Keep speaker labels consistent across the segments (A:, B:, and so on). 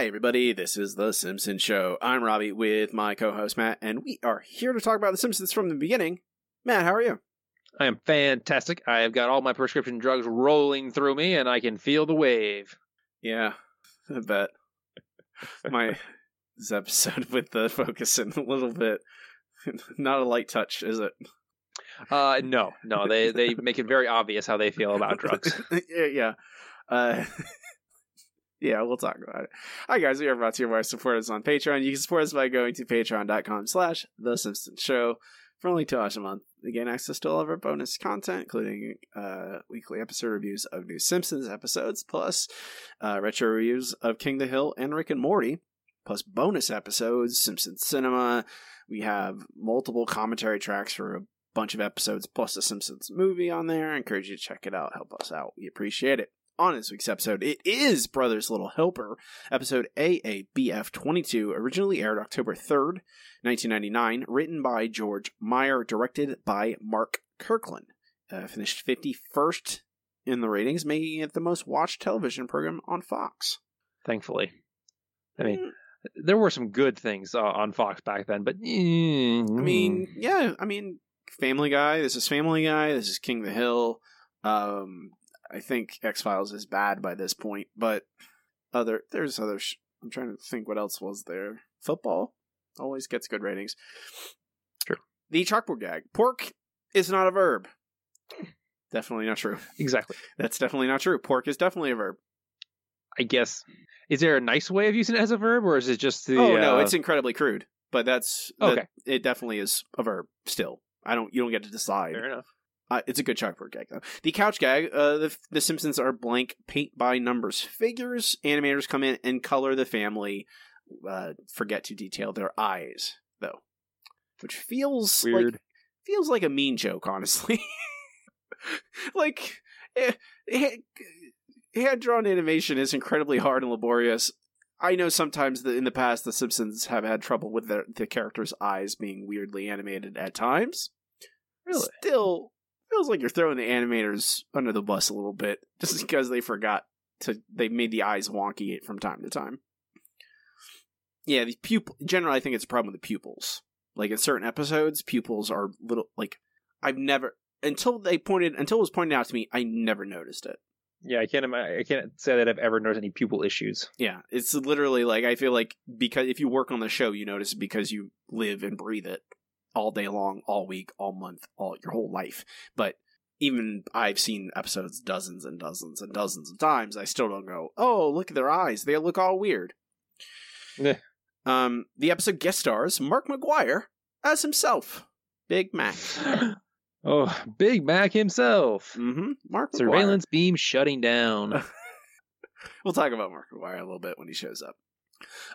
A: Hi, everybody. This is The Simpsons Show. I'm Robbie with my co host Matt, and we are here to talk about The Simpsons from the beginning. Matt, how are you?
B: I am fantastic. I have got all my prescription drugs rolling through me, and I can feel the wave.
A: Yeah, I bet. my this episode with the focus focusing a little bit. Not a light touch, is it?
B: Uh, no, no. They they make it very obvious how they feel about drugs.
A: yeah, yeah. Uh, yeah, we'll talk about it. Hi guys, we are brought to you by supporters on Patreon. You can support us by going to patreon.com slash The Simpsons Show for only two dollars a month. You gain access to all of our bonus content, including uh, weekly episode reviews of new Simpsons episodes, plus uh, retro reviews of King the Hill and Rick and Morty, plus bonus episodes, Simpsons Cinema. We have multiple commentary tracks for a bunch of episodes, plus the Simpsons movie on there. I encourage you to check it out. Help us out. We appreciate it on this week's episode. It is Brothers Little Helper, episode AABF 22, originally aired October 3rd, 1999, written by George Meyer, directed by Mark Kirkland. Uh, finished 51st in the ratings, making it the most watched television program on Fox.
B: Thankfully, I mean, there were some good things uh, on Fox back then, but mm,
A: I mean, yeah, I mean, Family Guy. This is Family Guy. This is King the Hill. Um, I think X Files is bad by this point, but other there's other. Sh- I'm trying to think what else was there. Football always gets good ratings.
B: True.
A: The chalkboard gag. Pork is not a verb. Definitely not true.
B: exactly.
A: That's definitely not true. Pork is definitely a verb.
B: I guess. Is there a nice way of using it as a verb, or is it just the?
A: oh no,
B: uh,
A: it's incredibly crude. But that's that-
B: Okay.
A: It definitely is a verb. Still, I don't. You don't get to decide.
B: fair enough.
A: Uh, it's a good chalkboard gag though. The couch gag. Uh, the the Simpsons are blank paint by numbers figures. Animators come in and color the family. Uh, forget to detail their eyes though, which feels
B: Weird.
A: like feels like a mean joke, honestly. like eh, hand drawn animation is incredibly hard and laborious. I know sometimes that in the past the Simpsons have had trouble with their the characters' eyes being weirdly animated at times.
B: Really?
A: Still feels like you're throwing the animators under the bus a little bit just because they forgot to they made the eyes wonky from time to time. Yeah, the pupil generally I think it's a problem with the pupils. Like in certain episodes, pupils are little like I've never until they pointed until it was pointed out to me, I never noticed it.
B: Yeah, I can't. I can't say that I've ever noticed any pupil issues.
A: Yeah, it's literally like I feel like because if you work on the show, you notice it because you live and breathe it all day long, all week, all month, all your whole life. But even I've seen episodes dozens and dozens and dozens of times. I still don't go, oh, look at their eyes; they look all weird.
B: Meh.
A: Um, the episode guest stars Mark McGwire as himself, Big Mac.
B: Oh, Big Mac himself.
A: Mm-hmm. Mark McGwire.
B: Surveillance beam shutting down.
A: We'll talk about Mark McGwire a little bit when he shows up.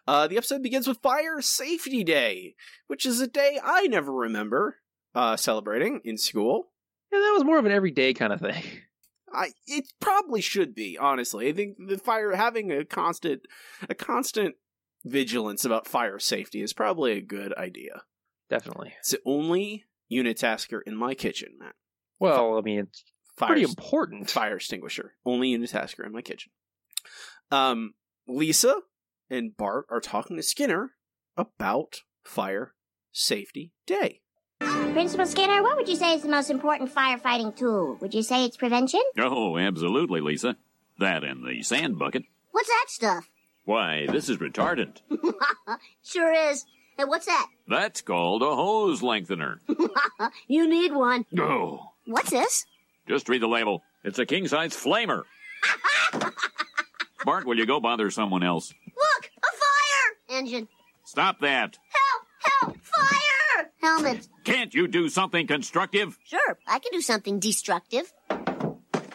A: Uh, the episode begins with Fire Safety Day, which is a day I never remember uh, celebrating in school.
B: yeah, that was more of an everyday kind of thing.
A: I it probably should be honestly. I think the fire having a constant a constant vigilance about fire safety is probably a good idea.
B: Definitely.
A: It's the only unitasker in my kitchen, Matt.
B: Well, I mean, it's
A: Fire
B: pretty important.
A: fire extinguisher. Only unitasker in my kitchen. Um, Lisa and Bart are talking to Skinner about Fire Safety Day.
C: Principal Skinner, what would you say is the most important firefighting tool? Would you say it's prevention?
D: Oh, absolutely, Lisa. That and the sand bucket.
C: What's that stuff?
D: Why, this is retardant.
C: Sure is. And what's that?
D: That's called a hose lengthener.
C: You need one.
D: Oh,
C: What's this?
D: just read the label. It's a king size flamer. Bart, will you go bother someone else?
C: Look, a fire engine.
D: Stop that.
C: Help! Help! Fire! Helmet.
D: Can't you do something constructive?
C: Sure, I can do something destructive.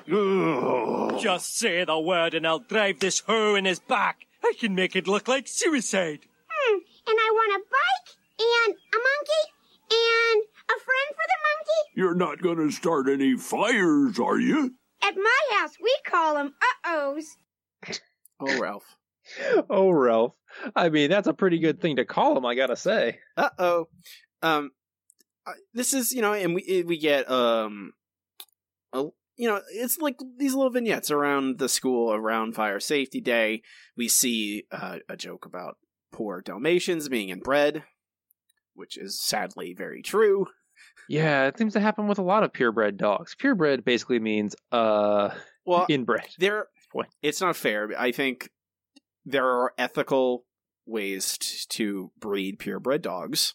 E: Just say the word and I'll drive this hoe in his back. I can make it look like suicide.
C: Hmm, and I want a bike and a monkey and a friend for the monkey.
D: You're not gonna start any fires, are you?
C: At my house, we call them uh-ohs.
A: Oh, Ralph.
B: oh, Ralph. I mean, that's a pretty good thing to call him, I gotta say.
A: Uh oh. Um, this is you know, and we we get um, a, you know, it's like these little vignettes around the school around Fire Safety Day. We see uh, a joke about poor Dalmatians being inbred, which is sadly very true.
B: Yeah, it seems to happen with a lot of purebred dogs. Purebred basically means uh
A: Well,
B: inbred.
A: there it's not fair. I think there are ethical ways t- to breed purebred dogs.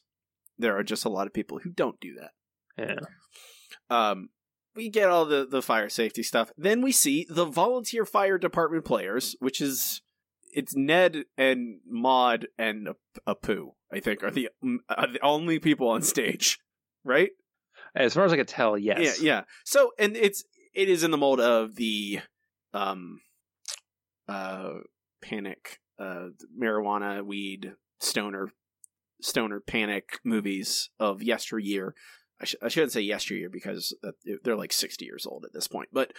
A: There are just a lot of people who don't do that.
B: Yeah.
A: Um, we get all the the fire safety stuff. Then we see the volunteer fire department players, which is it's Ned and Maud and a, a I think are the, are the only people on stage, right?
B: As far as I could tell, yes.
A: Yeah, yeah. So, and it's it is in the mold of the um uh panic uh marijuana weed stoner stoner panic movies of yesteryear. I, sh- I shouldn't say yesteryear because uh, they're like 60 years old at this point, but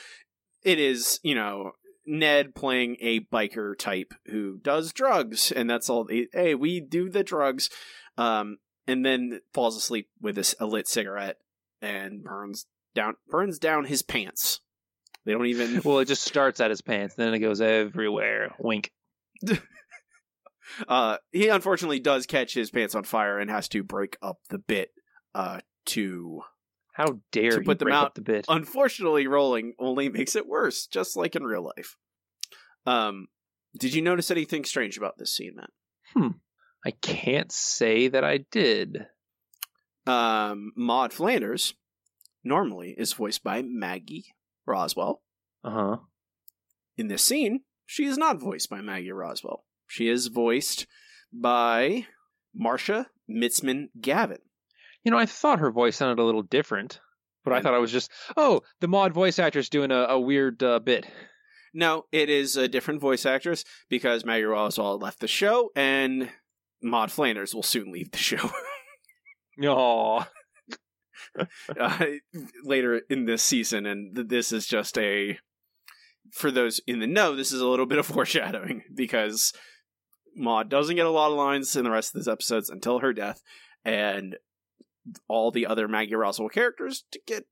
A: it is, you know, Ned playing a biker type who does drugs, and that's all. Hey, we do the drugs, um, and then falls asleep with a lit cigarette and burns down burns down his pants. They don't even.
B: Well, it just starts at his pants, then it goes everywhere. Wink.
A: Uh, he unfortunately does catch his pants on fire and has to break up the bit. Uh, to
B: How dare
A: To put them
B: break
A: out
B: up the bit?
A: unfortunately rolling only makes it worse, just like in real life. Um, did you notice anything strange about this scene, Matt? Hmm.
B: I can't say that I did.
A: Um, Maud Flanders normally is voiced by Maggie Roswell.
B: Uh huh.
A: In this scene, she is not voiced by Maggie Roswell. She is voiced by Marcia Mitzman Gaven.
B: You know, I thought her voice sounded a little different, but I thought I was just, oh, the Maud voice actress doing a, a weird uh, bit.
A: No, it is a different voice actress because Maggie Roswell left the show, and Maud Flanders will soon leave the show.
B: Oh,
A: uh, later in this season, and th- this is just a for those in the know. This is a little bit of foreshadowing because Maud doesn't get a lot of lines in the rest of these episodes until her death, and all the other Maggie Roswell characters to get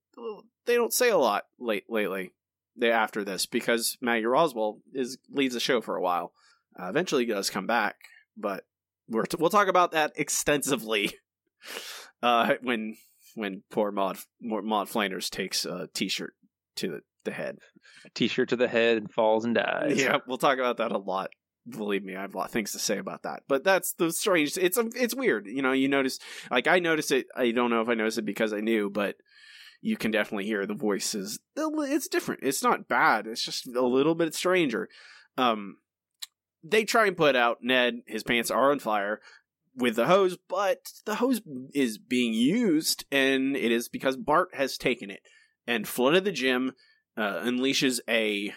A: they don't say a lot late lately. They after this because Maggie Roswell is leaves the show for a while. Uh, eventually, does come back, but we're t- we'll talk about that extensively uh, when when poor Maud Maud Flanders takes a T-shirt to the, the head.
B: t-shirt to the head and falls and dies.
A: Yeah, we'll talk about that a lot. Believe me, I have a lot of things to say about that. But that's the strange. It's a, it's weird. You know, you notice like I noticed it. I don't know if I noticed it because I knew, but you can definitely hear the voices. It's different. It's not bad. It's just a little bit stranger. Um, they try and put out Ned. His pants are on fire with the hose, but the hose is being used, and it is because Bart has taken it and flooded the gym, uh, unleashes a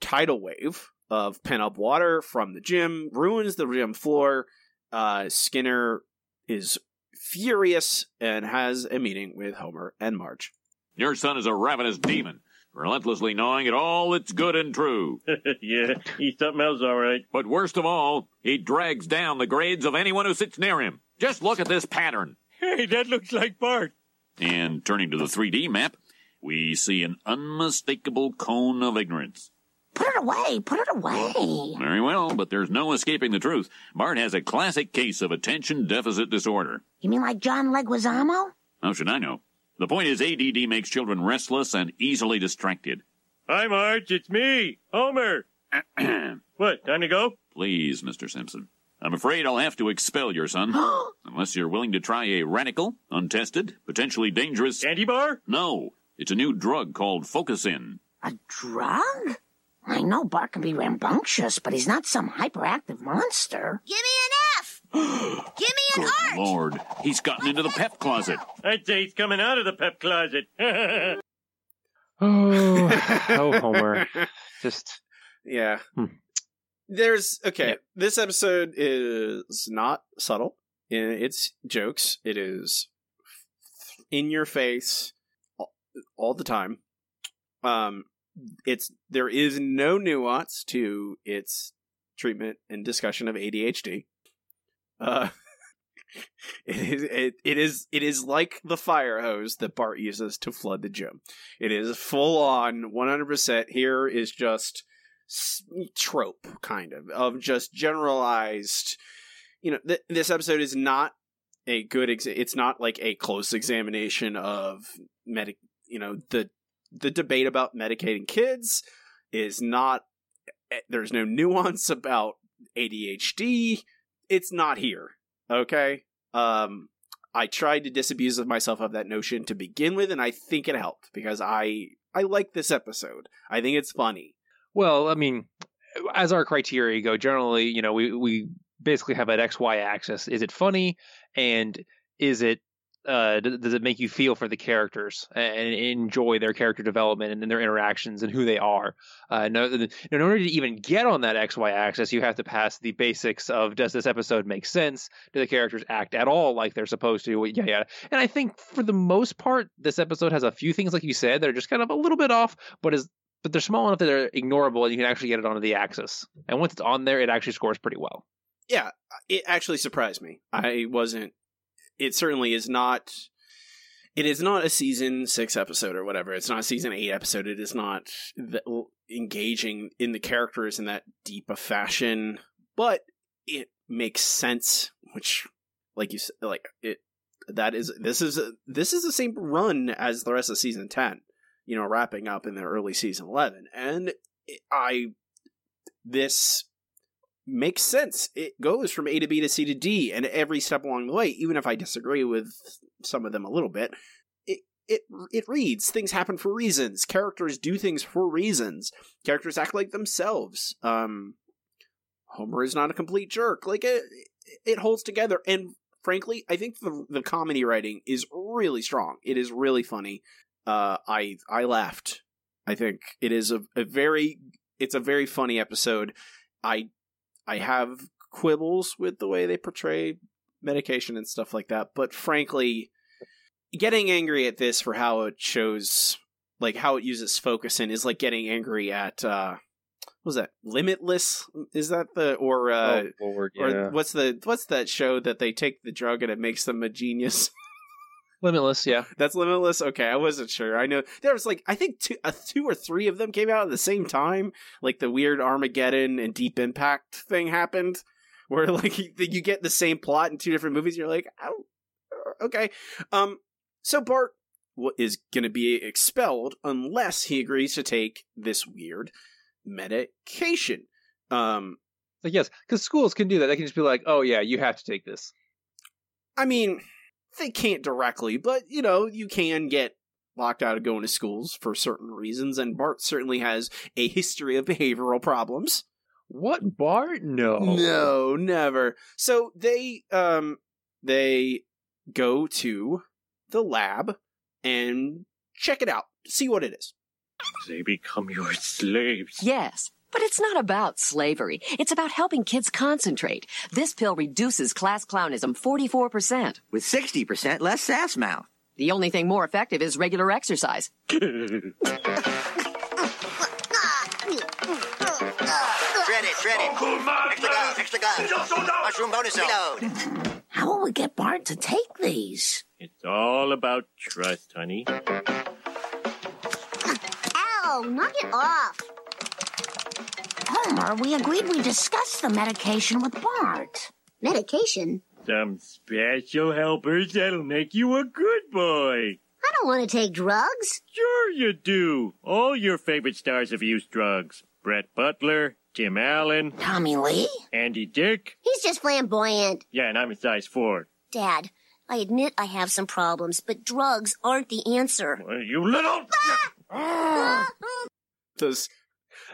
A: tidal wave of pent up water from the gym, ruins the gym floor. Uh, Skinner is furious and has a meeting with Homer and Marge.
D: Your son is a ravenous demon, relentlessly gnawing at all that's good and true.
E: yeah, he's something else, all right.
D: But worst of all, he drags down the grades of anyone who sits near him. Just look at this pattern.
E: Hey, that looks like Bart.
D: And turning to the 3D map, we see an unmistakable cone of ignorance.
C: Put it away. Put it away.
D: Very well, but there's no escaping the truth. Bart has a classic case of attention deficit disorder.
C: You mean like John Leguizamo?
D: How should I know? The point is, ADD makes children restless and easily distracted.
E: Hi, Marge. It's me, Homer. What, time to go?
D: Please, Mr. Simpson. I'm afraid I'll have to expel your son. unless you're willing to try a radical, untested, potentially dangerous.
E: Candy bar?
D: No, it's a new drug called Focusyn.
C: A drug? I know Bart can be rambunctious, but he's not some hyperactive monster.
F: Give me an F. Give me an
D: Good
F: arch.
D: lord, he's gotten into the pep closet.
E: I'd say he's coming out of the pep closet.
B: Oh, oh, Homer. Just
A: Yeah.
B: Hmm.
A: There's okay.
B: Yeah.
A: This episode is not subtle its jokes. It is in your face all, all the time. Um, it's there is no nuance to its treatment and discussion of ADHD. Uh, It is, it, it is it is like the fire hose that Bart uses to flood the gym. It is full on 100%. Here is just trope kind of of just generalized you know th- this episode is not a good it's not like a close examination of medic you know the the debate about medicating kids is not eh, there's no nuance about ADHD it's not here okay? Um I tried to disabuse of myself of that notion to begin with and I think it helped because I I like this episode. I think it's funny.
B: Well, I mean, as our criteria go, generally, you know, we we basically have an X Y axis. Is it funny, and is it uh, does it make you feel for the characters and enjoy their character development and their interactions and who they are? Uh, no, in order to even get on that X Y axis, you have to pass the basics of does this episode make sense? Do the characters act at all like they're supposed to? Yeah, yeah. And I think for the most part, this episode has a few things, like you said, that are just kind of a little bit off, but is but they're small enough that they're ignorable and you can actually get it onto the axis. And once it's on there, it actually scores pretty well.
A: yeah, it actually surprised me. I wasn't. It certainly is not. It is not a season six episode or whatever. It's not a season eight episode. It is not engaging in the characters in that deep a fashion, but it makes sense. Which, like you said, like it. That is this is this is the same run as the rest of season ten. You know, wrapping up in the early season eleven, and I this makes sense. It goes from A to B to C to D, and every step along the way, even if I disagree with some of them a little bit, it it it reads things happen for reasons. Characters do things for reasons. Characters act like themselves. Um, Homer is not a complete jerk. Like it, it holds together, and frankly, I think the the comedy writing is really strong. It is really funny. Uh, I I laughed. I think it is a, a very it's a very funny episode. I I have quibbles with the way they portray medication and stuff like that, but frankly, getting angry at this for how it shows, like how it uses Focusyn, is like getting angry at uh, what was that Limitless? Is that the or uh,
B: oh Lord,
A: or what's the what's that show that they take the drug and it makes them a genius?
B: Limitless, yeah.
A: That's Limitless. Okay, I wasn't sure. I know there was like I think two, uh, two or three of them came out at the same time. Like the weird Armageddon and Deep Impact thing happened, where like you, you get the same plot in two different movies. You're like, oh, okay. Um, so Bart is going to be expelled unless he agrees to take this weird medication. Um,
B: Like yes, because schools can do that. They can just be like, "Oh yeah, you have to take this."
A: I mean, they can't directly, but you know, you can get locked out of going to schools for certain reasons, and Bart certainly has a history of behavioral problems.
B: What Bart? No,
A: No, never. So they um they go to the lab and check it out, see what it is.
E: They become your slaves.
G: Yes, but it's not about slavery. It's about helping kids concentrate. This pill reduces class clownism 44%.
H: with 60% less sass mouth.
G: The only thing more effective is regular exercise.
F: Shred it, shred it. Extra gun, extra gun. Mushroom bonus reload.
I: How will we get Bart to take these?
E: It's all about trust, honey.
C: Ow, knock it off.
I: Homer, we agreed we discussed the medication with Bart.
C: Medication?
E: Some special helpers that'll make you a good boy.
C: I don't want to take drugs.
E: Sure you do. All your favorite stars have used drugs. Brett Butler, Tim Allen,
I: Tommy Lee?
E: Andy Dick.
C: He's just flamboyant.
E: Yeah, and I'm a size four.
C: Dad, I admit I have some problems, but drugs aren't the answer.
E: Well, you little... Ah! Ah!
A: Those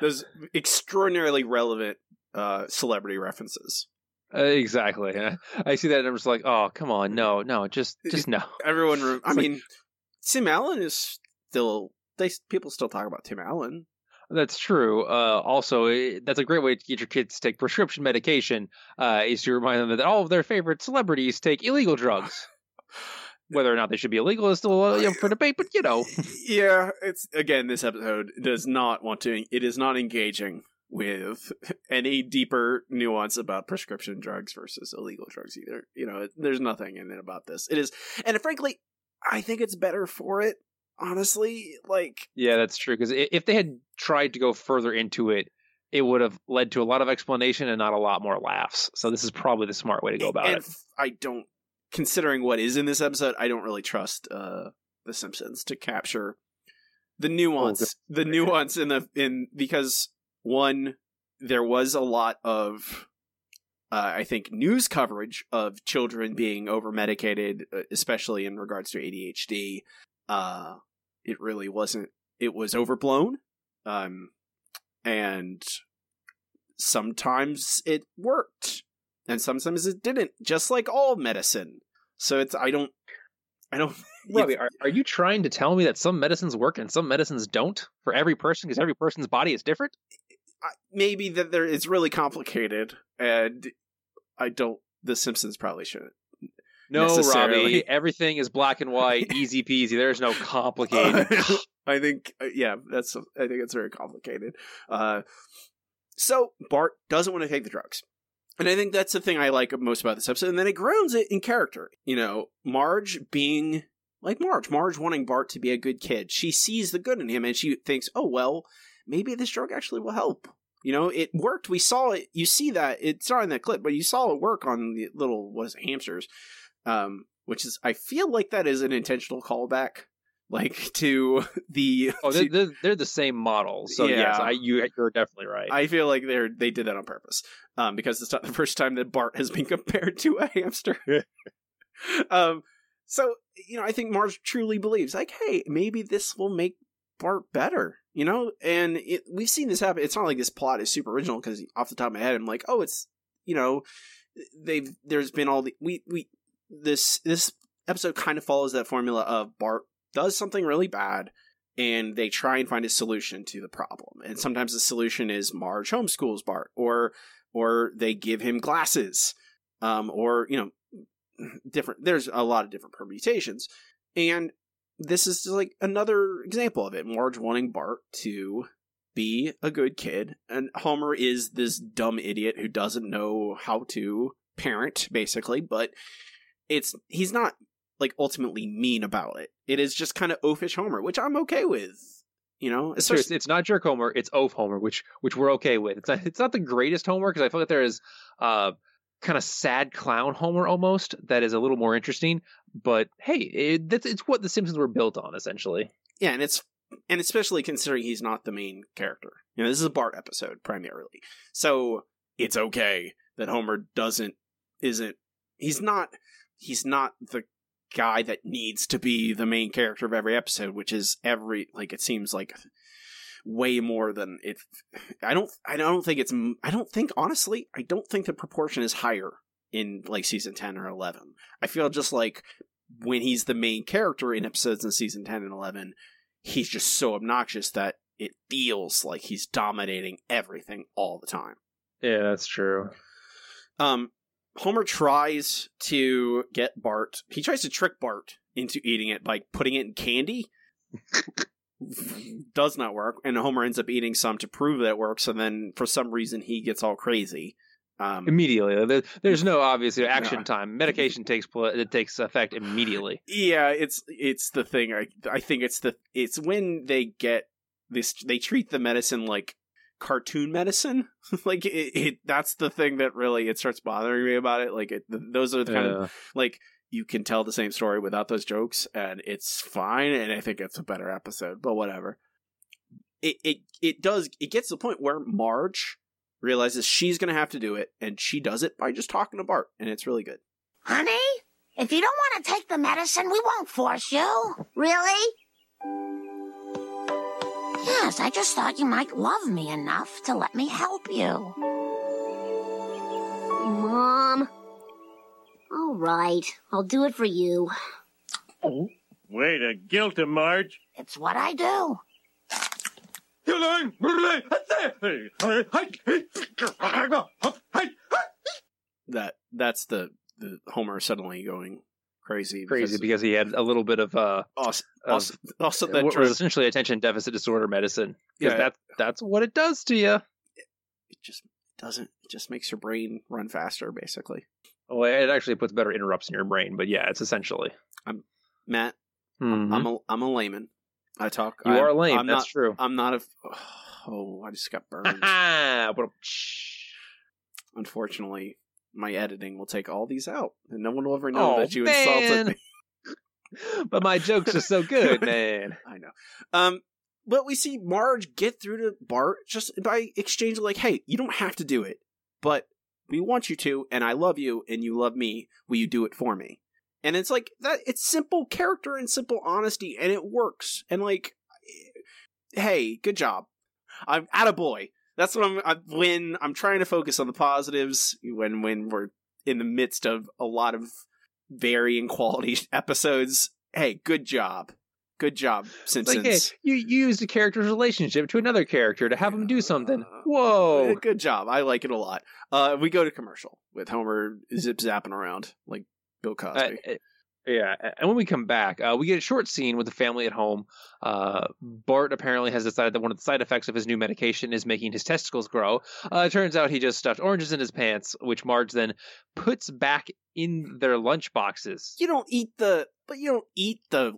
A: those extraordinarily relevant uh celebrity references.
B: Uh, exactly. I see that and I'm just like, "Oh, come on, no, no, just, just no."
A: Everyone, re- I mean, Tim Allen is still they people still talk about Tim Allen.
B: That's true. Uh, also, that's a great way to get your kids to take prescription medication. Uh, is to remind them that all of their favorite celebrities take illegal drugs. Whether or not they should be illegal is still uh, you know, for debate, but you know,
A: yeah, it's again this episode does not want to. It is not engaging with any deeper nuance about prescription drugs versus illegal drugs either. You know, there's nothing in it about this. It is, and frankly, I think it's better for it. Honestly, like
B: Yeah, that's true. Because if they had tried to go further into it, it would have led to a lot of explanation and not a lot more laughs. So this is probably the smart way to go about
A: and
B: it.
A: I don't, considering what is in this episode, I don't really trust uh the Simpsons to capture the nuance, the nuance in the in because one there was a lot of uh, I think news coverage of children being over medicated, especially in regards to ADHD. Uh, it really wasn't. It was overblown, um, and sometimes it worked, and sometimes it didn't. Just like all medicine. So it's I don't. I don't.
B: Robbie, are, are you trying to tell me that some medicines work and some medicines don't for every person because every person's body is different?
A: maybe that there it's really complicated and i don't the simpsons probably shouldn't
B: no robbie everything is black and white easy peasy there's no complicated
A: i think uh, yeah that's i think it's very complicated uh so bart doesn't want to take the drugs and i think that's the thing i like most about this episode and then it grounds it in character you know marge being like marge marge wanting bart to be a good kid she sees the good in him and she thinks oh well maybe this drug actually will help. You know, it worked. We saw it. You see that it's not in that clip, but you saw it work on the little was hamsters, um, which is I feel like that is an intentional callback, like to the.
B: Oh, they're, they're, they're the same model. So yeah. yes, I you you're definitely right.
A: I feel like they're they did that on purpose, um, because it's not the first time that Bart has been compared to a hamster. um, so you know, I think Marge truly believes, like, hey, maybe this will make Bart better you know and it, we've seen this happen it's not like this plot is super original because off the top of my head i'm like oh it's you know they've there's been all the we we this this episode kind of follows that formula of bart does something really bad and they try and find a solution to the problem and sometimes the solution is marge homeschools bart or or they give him glasses um or you know different there's a lot of different permutations and this is like another example of it. Marge wanting Bart to be a good kid, and Homer is this dumb idiot who doesn't know how to parent, basically. But it's he's not like ultimately mean about it. It is just kind of oafish Homer, which I'm okay with. You know,
B: it's, it's, it's not jerk Homer, it's oaf Homer, which which we're okay with. It's not, it's not the greatest Homer because I feel like there is uh kind of sad clown Homer almost that is a little more interesting. But hey, it, that's it's what the Simpsons were built on essentially.
A: Yeah, and it's and especially considering he's not the main character. You know, this is a Bart episode primarily, so it's okay that Homer doesn't isn't he's not he's not the guy that needs to be the main character of every episode, which is every like it seems like way more than it. I don't. I don't think it's. I don't think honestly. I don't think the proportion is higher in like season ten or eleven. I feel just like when he's the main character in episodes in season ten and eleven, he's just so obnoxious that it feels like he's dominating everything all the time.
B: Yeah, that's true.
A: Um, Homer tries to get Bart. He tries to trick Bart into eating it by putting it in candy. does not work, and Homer ends up eating some to prove that it works, and then for some reason he gets all crazy. Um,
B: immediately, there's no obvious action no. time. Medication takes it takes effect immediately.
A: Yeah, it's it's the thing. I I think it's the it's when they get this. They treat the medicine like cartoon medicine. like it, it, that's the thing that really it starts bothering me about it. Like it, those are the kind yeah. of like you can tell the same story without those jokes and it's fine and I think it's a better episode, but whatever. It it it does it gets to the point where Marge realizes she's going to have to do it and she does it by just talking to Bart and it's really good.
I: Honey, if you don't want to take the medicine, we won't force you.
C: Really?
I: Yes, I just thought you might love me enough to let me help you.
C: Mom, all right, I'll do it for you.
E: Oh, way to guilt him, Marge.
I: It's what I do.
A: That that's the the Homer suddenly going crazy.
B: Crazy because, because he had a little bit of uh
A: also, also, also that
B: was essentially attention deficit disorder medicine. Because yeah. that that's what it does to you.
A: it just doesn't. It just makes your brain run faster, basically.
B: Well, it actually puts better interrupts in your brain, but yeah, it's essentially.
A: i'm Matt,
B: Mhm.
A: I'm a I'm a layman. I talk.
B: You
A: I'm,
B: are lame.
A: I'm
B: that's
A: not,
B: true.
A: I'm not a. Oh, I just got burned. Unfortunately, my editing will take all these out, and no one will ever know
B: Oh,
A: that you
B: man.
A: insulted me.
B: but my jokes are so good, man.
A: I know. Um, but we see Marge get through to Bart just by exchanging, like, "Hey, you don't have to do it, but we want you to, and I love you, and you love me. Will you do it for me?" And it's like that. It's simple character and simple honesty, and it works. And like, hey, good job. I'm at a boy. That's what I'm. I, when I'm trying to focus on the positives, when when we're in the midst of a lot of varying quality episodes. Hey, good job. Good job, Simpsons.
B: like, hey, you, you used a character's relationship to another character to have him do something. Whoa.
A: Good job. I like it a lot. Uh, we go to commercial with Homer zip zapping around like Bill Cosby.
B: Uh, uh, yeah, and when we come back, uh, we get a short scene with the family at home. Uh, Bart apparently has decided that one of the side effects of his new medication is making his testicles grow. Uh, it turns out he just stuffed oranges in his pants, which Marge then puts back in their lunch boxes.
A: you don't eat the, but you don't eat the.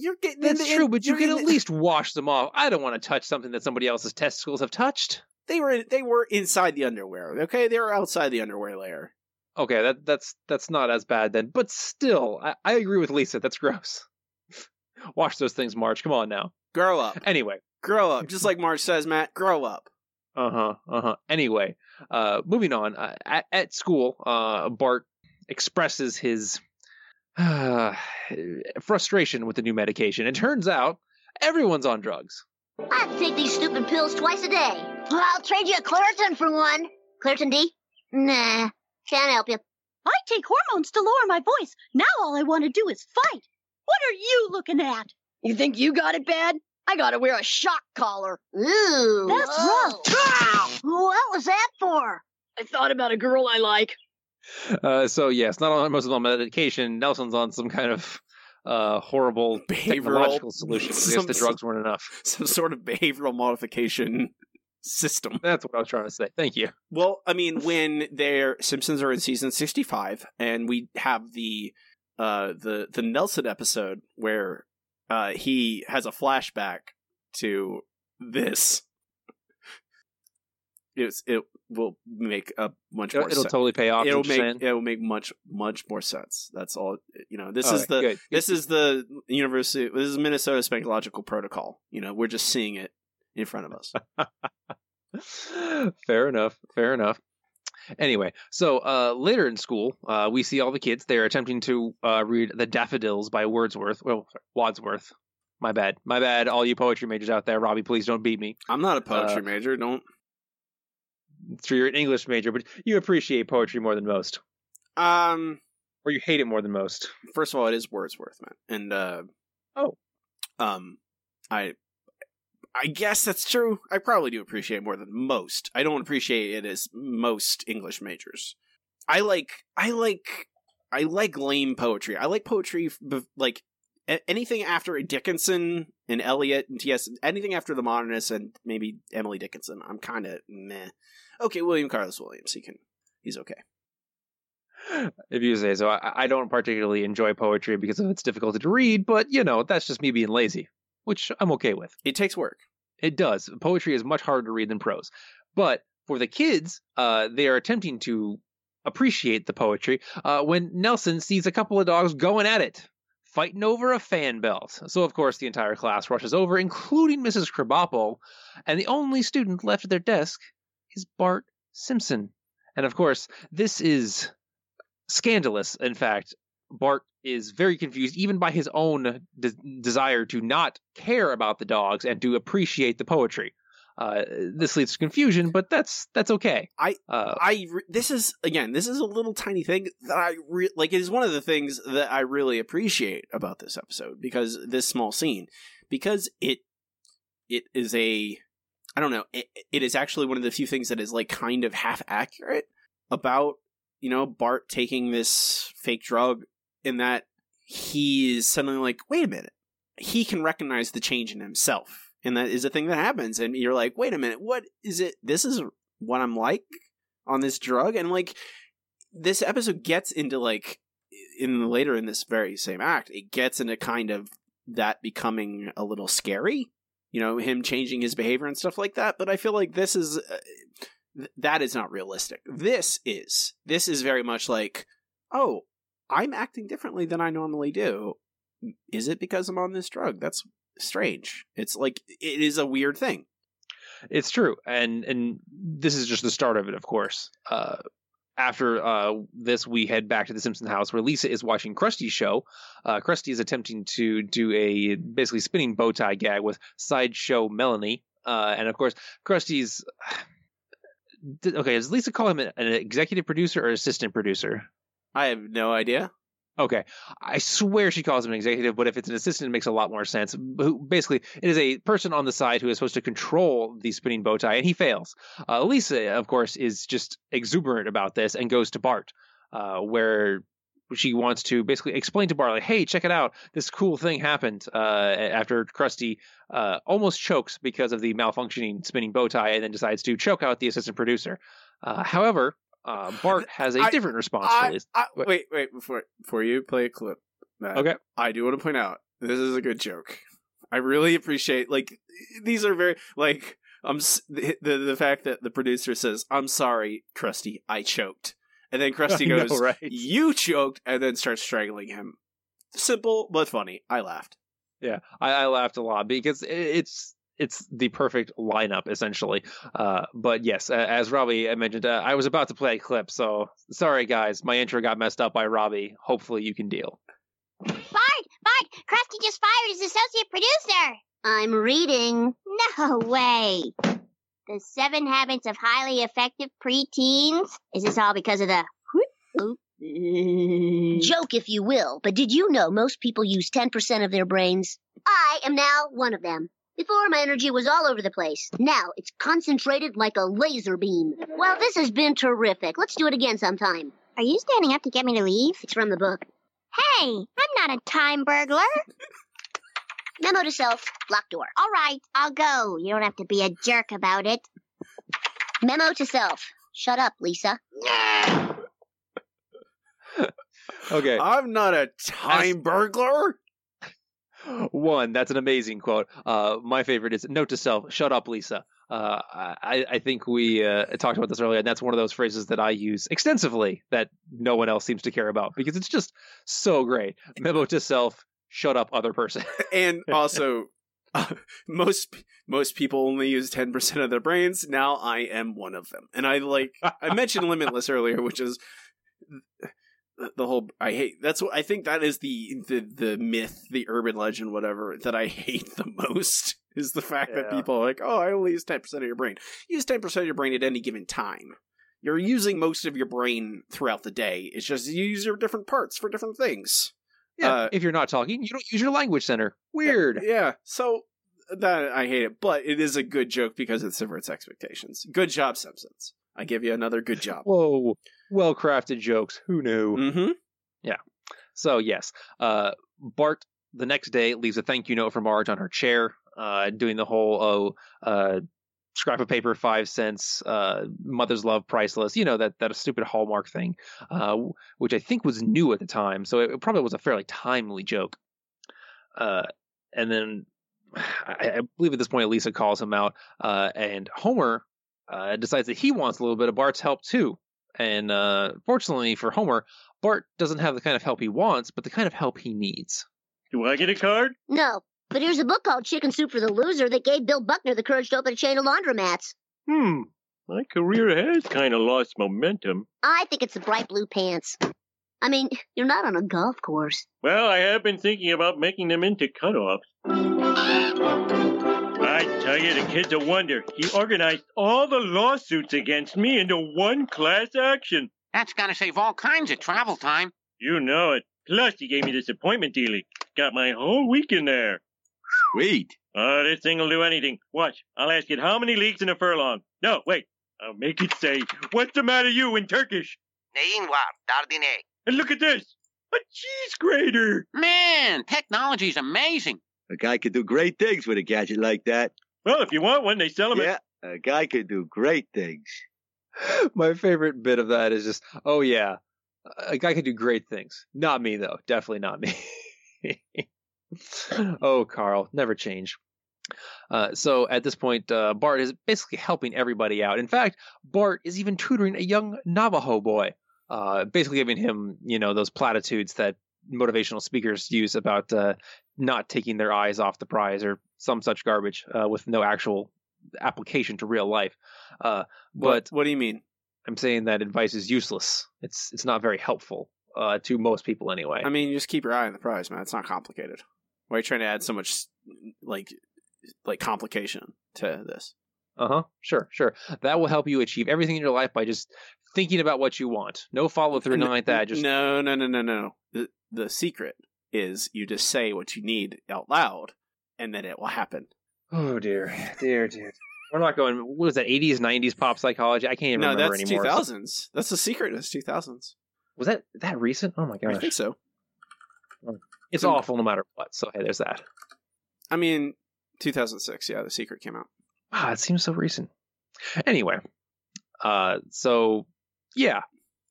A: You're getting
B: That's
A: the-
B: true, but you can at
A: the-
B: least wash them off. I don't want to touch something that somebody else's testicles have touched.
A: They were they were inside the underwear. Okay, they were outside the underwear layer.
B: Okay, that that's that's not as bad then, but still, I, I agree with Lisa. That's gross. Wash those things, Marge. Come on now.
A: Grow up.
B: Anyway,
A: Grow up. Just like Marge says, Matt. Grow up.
B: Uh huh. Uh huh. Anyway, uh, moving on. Uh, at, at school, uh, Bart expresses his uh, frustration with the new medication. It turns out everyone's on drugs.
C: I have to take these stupid pills twice a day. Well, I'll trade you a Claritin for one. Claritin D? Nah, can't help you.
J: I take hormones to lower my voice. Now all I want to do is fight. What are you looking at?
K: You think you got it bad? I gotta wear a shock collar.
C: Ooh.
J: That's
C: whoa.
J: rough.
C: What was that for?
K: I thought about a girl I like.
B: Uh, so yes, not on most of on medication. Nelson's on some kind of uh, horrible
A: Behavioral-
B: technological solution. I guess
A: some-
B: the drugs weren't enough.
A: Some sort of behavioral modification system.
B: That's what I was trying to say. Thank you.
A: Well, I mean, when their Simpsons are in season sixty-five, and we have the uh the the Nelson episode where uh he has a flashback to this. It's it will make a much
B: It'll,
A: more
B: it'll
A: sense.
B: totally pay off.
A: It'll
B: is what you're
A: make it'll make much much more sense. That's all. You know, this
B: All
A: is
B: right,
A: the
B: good.
A: this is the university. This is Minnesota Spectrological Protocol. You know, we're just seeing it in front of us.
B: fair enough. Fair enough. Anyway, so uh, later in school, uh, we see all the kids. They're attempting to uh, read The Daffodils by Wordsworth. Well, Wadsworth. My bad. My bad. All you poetry majors out there, Robbie, please don't beat me.
A: I'm not a poetry
B: Uh,
A: major. Don't.
B: It's true, you're an English major, but you appreciate poetry more than most,
A: Um.
B: or you hate it more than most.
A: First of all, it is Wordsworth, man, and uh,
B: Oh.
A: um, I, I guess that's true. I probably do appreciate it more than most. I don't appreciate it as most English majors. I like, I like, I like lame poetry. I like poetry like anything after Dickinson and Eliot and T.S. Anything after the modernists and maybe Emily Dickinson. I'm kind of meh. Okay, William Carlos Williams. He can. He's okay.
B: If you say so, I, I don't particularly enjoy poetry because of its difficulty to read, but you know, that's just me being lazy, which I'm okay with.
A: It takes work.
B: It does. Poetry is much harder to read than prose. But for the kids, uh, they are attempting to appreciate the poetry uh, when Nelson sees a couple of dogs going at it, fighting over a fan belt. So, of course, the entire class rushes over, including Mrs. Krabappel, and the only student left at their desk is Bart Simpson. And of course, this is scandalous. In fact, Bart is very confused, even by his own de- desire to not care about the dogs and to appreciate the poetry. Uh, this leads to confusion, but that's that's okay.
A: I
B: Uh,
A: I re- this is again this is a little tiny thing that I re- like it is one of the things that I really appreciate about this episode because this small scene because it it is a I don't know it, it is actually one of the few things that is like kind of half accurate about you know Bart taking this fake drug in that he is suddenly like wait a minute. He can recognize the change in himself. And that is a thing that happens. And you're like wait a minute. What is it? This is what I'm like on this drug? And like this episode gets into like in later in this very same act it gets into kind of that becoming a little scary you know him changing his behavior and stuff like that. But i feel like this is uh, th- that is not realistic. This is this is very much like oh i'm acting differently than i normally do is it because i'm on this drug that's strange it's like it is a weird thing
B: It's true, and and this is just the start of it, of course. Uh, after uh, this, we head back to the Simpson house where Lisa is watching Krusty's show. Uh, Krusty is attempting to do a basically spinning bow tie gag with sideshow Melanie, uh, and of course, Krusty's. Okay, does Lisa call him an an executive producer or assistant producer?
A: I have no idea
B: Okay, I swear she calls him an executive, but if it's an assistant, it makes a lot more sense. Basically it is a person on the side who is supposed to control the spinning bow tie, and he fails. Uh, Lisa, of course, is just exuberant about this and goes to Bart, uh, where she wants to basically explain to Bart, like, "Hey, check it out! This cool thing happened." Uh, after Krusty uh, almost chokes because of the malfunctioning spinning bow tie, and then decides to choke out the assistant producer. Uh, however, uh, Bart has a
A: I-
B: different response
A: I-
B: for this.
A: I- wait, wait, before before you play a clip, Matt,
B: Okay.
A: I do want to point out this is a good joke. I really appreciate like these are very like I'm the the, the fact that the producer says I'm sorry, Krusty, I choked, and then Krusty
B: I know,
A: goes,
B: right?
A: "You choked," and then starts strangling him. Simple but funny. I laughed.
B: Yeah, I, I laughed a lot because i- it's it's the perfect lineup essentially. Uh, but yes, a- as Robbie mentioned, uh, I was about to play a clip, so sorry guys, my intro got messed up by Robbie. Hopefully you can deal.
C: Bart, Bart, Krusty just fired his associate producer. I'm reading. No way. The Seven Habits of Highly Effective Preteens. Is this all because of the joke, if you will? But did you know most people use ten percent of their brains? I am now one of them. Before, my energy was all over the place. Now, it's concentrated like a laser beam. Well, this has been terrific. Let's do it again sometime. Are you standing up to get me to leave? It's from the book. Hey, I'm not a time burglar. Memo to self, lock door. All right, I'll go. You don't have to be a jerk about it. Memo to self. Shut up, Lisa.
B: Okay,
A: I'm not a time burglar.
B: One that's an amazing quote. Uh, my favorite is note to self: "Shut up, Lisa." Uh, I, I think we uh, talked about this earlier, and that's one of those phrases that I use extensively that no one else seems to care about because it's just so great. Memo to self: "Shut up, other person."
A: and also uh, most most people only use 10% of their brains now i am one of them and i like i mentioned limitless earlier which is the- whole i hate that's what i think that is the the the myth the urban legend whatever that i hate the most is the fact that people are like oh i only use 10% of your brain use 10% of your brain at any given time you're using most of your brain throughout the day it's just you use your different parts for different things
B: yeah,
A: Uh,
B: if you're not talking, you don't use your language center. Weird.
A: Yeah, so that I hate it, but it is a good joke because it subverts expectations. Good job, Simpsons. I give you another good job.
B: Whoa, well crafted jokes. Who knew?
A: Mm-hmm. Yeah.
B: So yes, uh, Bart the next day leaves a thank you note for Marge on her chair, uh, doing the whole oh, uh, scrap of paper five cents, uh, mother's love priceless. You know that that stupid Hallmark thing, uh, which I think was new at the time, so it probably was a fairly timely joke. Uh, and then I, I believe at this point Lisa calls him out, uh, and Homer uh, decides that he wants a little bit of Bart's help too. And uh, fortunately for Homer, Bart doesn't have the kind of help he wants, but the kind of help he needs.
E: Do I get a card?
C: No, but here's a book called Chicken Soup for the Loser that gave Bill Buckner the courage to open a chain of laundromats.
E: Hmm. My career has kind of lost momentum.
C: I think it's the bright blue pants. I mean, you're not on a golf course.
E: Well, I have been thinking about making them into cutoffs. I tell you, the kid's a wonder. He organized all the lawsuits against me into one class action.
L: That's gonna save all kinds of travel time.
E: You know it. Plus, he gave me this appointment dealing. Got my whole week in there.
M: Sweet.
E: Oh, this thing will do anything. Watch. I'll ask it how many leagues in a furlong. No, wait. I'll make it say, What's the matter, you, in Turkish?
F: Neyin var? Dardine.
E: And look at this. A cheese grater.
L: Man, technology's amazing.
M: A guy could do great things with a gadget like that.
E: Well, if you want one, they sell them
M: Yeah, a guy could do great things.
B: My favorite bit of that is just, oh yeah, a guy could do great things. Not me though. Definitely not me. oh, Carl, never change. Uh, so at this point, uh, Bart is basically helping everybody out. In fact, Bart is even tutoring a young Navajo boy, uh, basically giving him, you know, those platitudes that motivational speakers use about uh, not taking their eyes off the prize or some such garbage uh, with no actual application to real life. Uh, but
A: what, what do you mean?
B: I'm saying that advice is useless. It's it's not very helpful uh, to most people anyway.
A: I mean, just keep your eye on the prize, man. It's not complicated. Why are you trying to add so much like like complication to this?
B: Uh huh. Sure, sure. That will help you achieve everything in your life by just thinking about what you want. No follow through, nothing like that. Just
A: no, no, no, no, no. The the secret is you just say what you need out loud, and then it will happen.
B: Oh dear, dear, dear. We're not going. What was that? Eighties, nineties pop psychology. I can't even
A: no,
B: remember
A: that's two thousands. That's the secret. It's two thousands.
B: Was that that recent? Oh my gosh.
A: I think so.
B: It's awful no matter what. So hey, there's that.
A: I mean, two thousand six. Yeah, the secret came out.
B: Wow, it seems so recent. Anyway, uh, so yeah,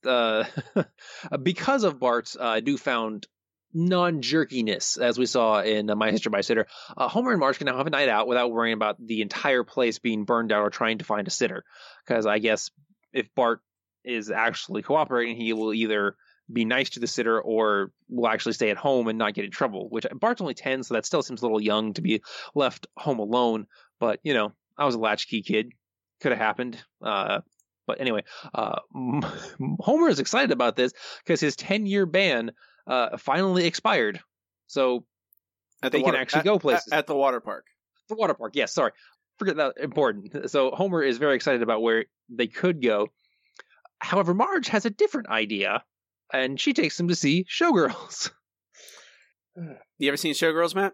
B: uh, because of Bart's uh, newfound non-jerkiness, as we saw in uh, My Sister My Sitter, uh, Homer and Marge can now have a night out without worrying about the entire place being burned out or trying to find a sitter. Because I guess if Bart is actually cooperating, he will either be nice to the sitter or will actually stay at home and not get in trouble. Which Bart's only ten, so that still seems a little young to be left home alone. But you know, I was a latchkey kid. Could have happened. Uh, but anyway, uh, Homer is excited about this because his 10 year ban uh, finally expired. So
A: at
B: they
A: the
B: can actually
A: at-
B: go places.
A: at, at the water park.
B: the water park, yes, sorry. Forget that important. So Homer is very excited about where they could go. However, Marge has a different idea, and she takes them to see Showgirls.
A: You ever seen Showgirls, Matt?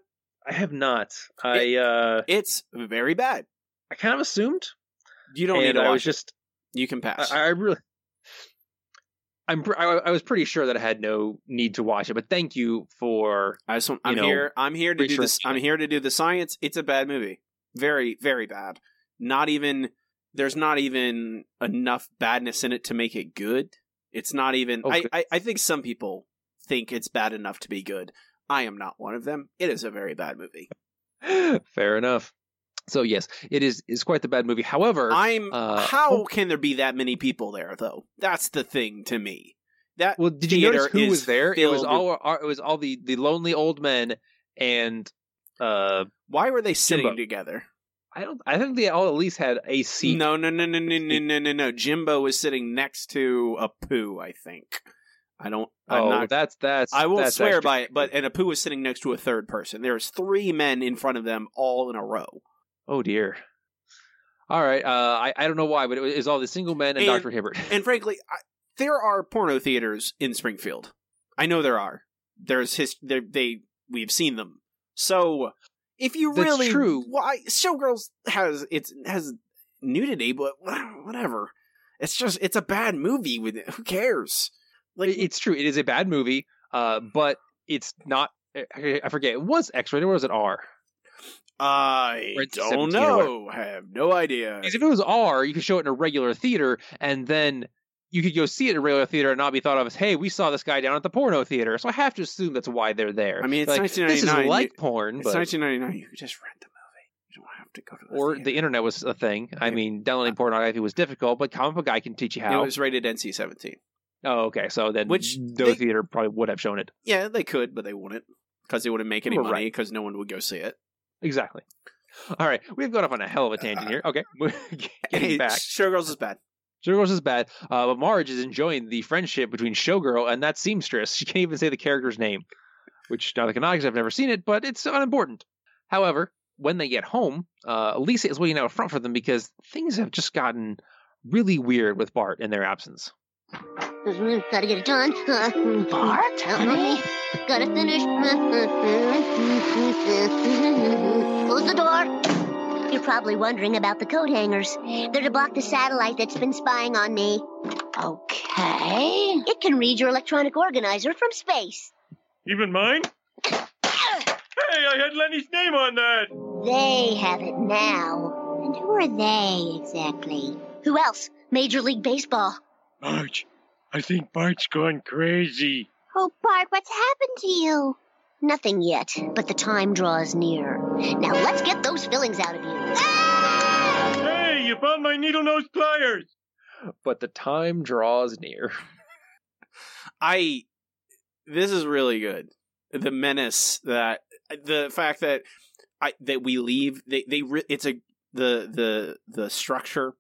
B: I have not. I uh
A: It's very bad.
B: I kind of assumed.
A: You don't
B: and
A: need to
B: I was
A: it.
B: just
A: You can pass.
B: I, I really. I'm. pr- I, I was pretty sure that I had no need to watch it, but thank you for.
A: I just. I'm
B: know,
A: here. I'm here to do this. I'm here to do the science. It's a bad movie. Very, very bad. Not even. There's not even enough badness in it to make it good. It's not even. Oh,
B: I,
A: I. I think some people think it's bad enough to be good. I am not one of them. It is a very bad movie.
B: Fair enough. So yes, it is. Is quite the bad movie. However,
A: I'm.
B: uh,
A: how can there be that many people there, though? That's the thing to me. That
B: well, did you notice who was there? It was all. all- It was all the the lonely old men and. uh
A: Why were they sitting
B: Jimbo.
A: together?
B: I don't. I think they all at least had a seat.
A: No, no, no, no, no, no, no, no, no. Jimbo was sitting next to a poo. I think. I don't. I'm
B: oh,
A: not.
B: that's that's.
A: I won't
B: that's
A: swear
B: extra-
A: by it, but and Apu was sitting next to a third person. There's three men in front of them, all in a row.
B: Oh dear. All right. Uh, I I don't know why, but it was all the single men and,
A: And-
B: Doctor Hibbert.
A: And frankly, I, there are porno theaters in Springfield. I know there are. There's his. There, they we've seen them. So if you
B: That's
A: really
B: true.
A: why Showgirls has it's has nudity, but whatever. It's just it's a bad movie. With who cares? Like
B: it's true. It is a bad movie. Uh, but it's not. I I forget. It was X-rated. Or was it R?
A: I don't
B: 17
A: know. I have no idea.
B: Because if it was R, you could show it in a regular theater, and then you could go see it in a regular theater and not be thought of as, "Hey, we saw this guy down at the porno theater." So I have to assume that's why they're there.
A: I mean, it's
B: like, This
A: 1999.
B: is like
A: You-
B: porn,
A: It's
B: but
A: 1999. You could just rent the movie. You don't have to go to the
B: or
A: theater.
B: the internet was a thing. I mean, downloading uh, pornography was difficult, but comic book guy can teach you how.
A: It was rated NC-17.
B: Oh, okay. So then,
A: Which
B: no
A: they-
B: theater probably would have shown it.
A: Yeah, they could, but they wouldn't because they wouldn't make any
B: Right.
A: money because no one would go see it.
B: Exactly. All right, we've gone off on a hell of a tangent here. Okay, getting
A: Hey,
B: back.
A: Showgirls is bad.
B: Showgirls is bad, uh, but Marge is enjoying the friendship between Showgirl and that seamstress. She can't even say the character's name, which now the canonics I've never seen it, but it's unimportant. However, when they get home, uh, Lisa is waiting out front for them because things have just gotten really weird with Bart in their absence. Mm-hmm.
C: Gotta get it done. Bart, help me. Gotta finish. Uh, mm-hmm. Close the door. You're probably wondering about the coat hangers. They're to block the satellite that's been spying on me. Okay. It can read your electronic organizer from space.
E: Even mine? Hey, I had Lenny's name on that.
C: They have it now. And who are they exactly?
J: Who else? Major League Baseball.
E: Marge, I think Bart's gone crazy.
C: Oh, Bart, what's happened to you?
J: Nothing yet, but the time draws near. Now let's get those fillings out of you. Ah!
E: Hey, you found my needle nose pliers.
B: But the time draws near.
A: I this is really good. The menace that the fact that I that we leave they they re- it's a the the the structure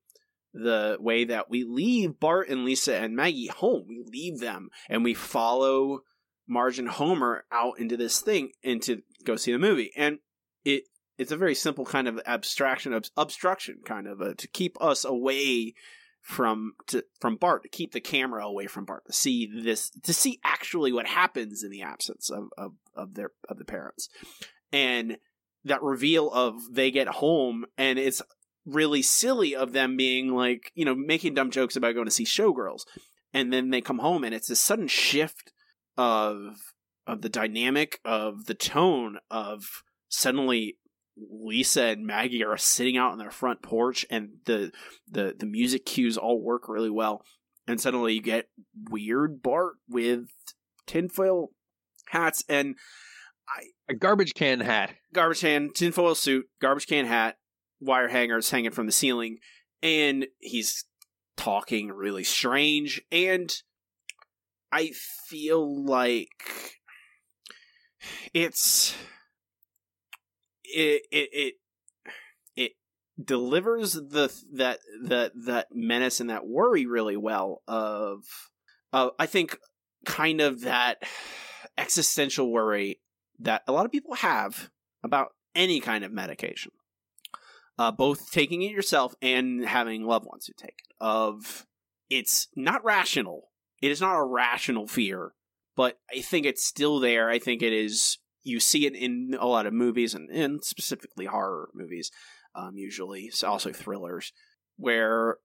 A: the way that we leave Bart and Lisa and Maggie home. We leave them and we follow Marge and Homer out into this thing and to go see the movie. And it it's a very simple kind of abstraction of obstruction kind of a, to keep us away from to from Bart to keep the camera away from Bart to see this to see actually what happens in the absence of of, of their of the parents and that reveal of they get home and it's really silly of them being like you know making dumb jokes about going to see showgirls and then they come home and it's a sudden shift of of the dynamic of the tone of suddenly Lisa and Maggie are sitting out on their front porch, and the the the music cues all work really well. And suddenly you get weird Bart with tinfoil hats and I
B: a garbage can hat,
A: garbage can, tinfoil suit, garbage can hat, wire hangers hanging from the ceiling, and he's talking really strange. And I feel like it's it it it, it delivers the that that that menace and that worry really well of uh, I think kind of that existential worry that a lot of people have about any kind of medication. Uh, both taking it yourself and having loved ones who take it. Of it's not rational. It is not a rational fear, but I think it's still there. I think it is you see it in a lot of movies and, and specifically horror movies, um, usually so also thrillers, where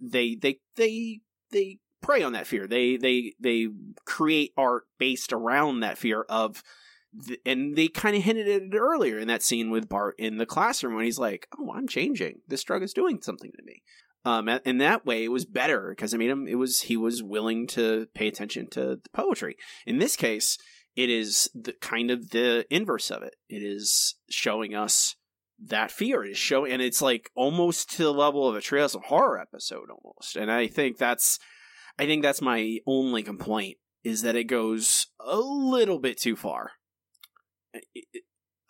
A: they they they they prey on that fear. They they they create art based around that fear of. And they kind of hinted at it earlier in that scene with Bart in the classroom when he's like, "Oh, I'm changing. This drug is doing something to me." Um, and that way, it was better because I made him. It was he was willing to pay attention to the poetry. In this case, it is the kind of the inverse of it. It is showing us that fear. It is showing, and it's like almost to the level of a Treehouse of Horror episode, almost. And I think that's, I think that's my only complaint is that it goes a little bit too far.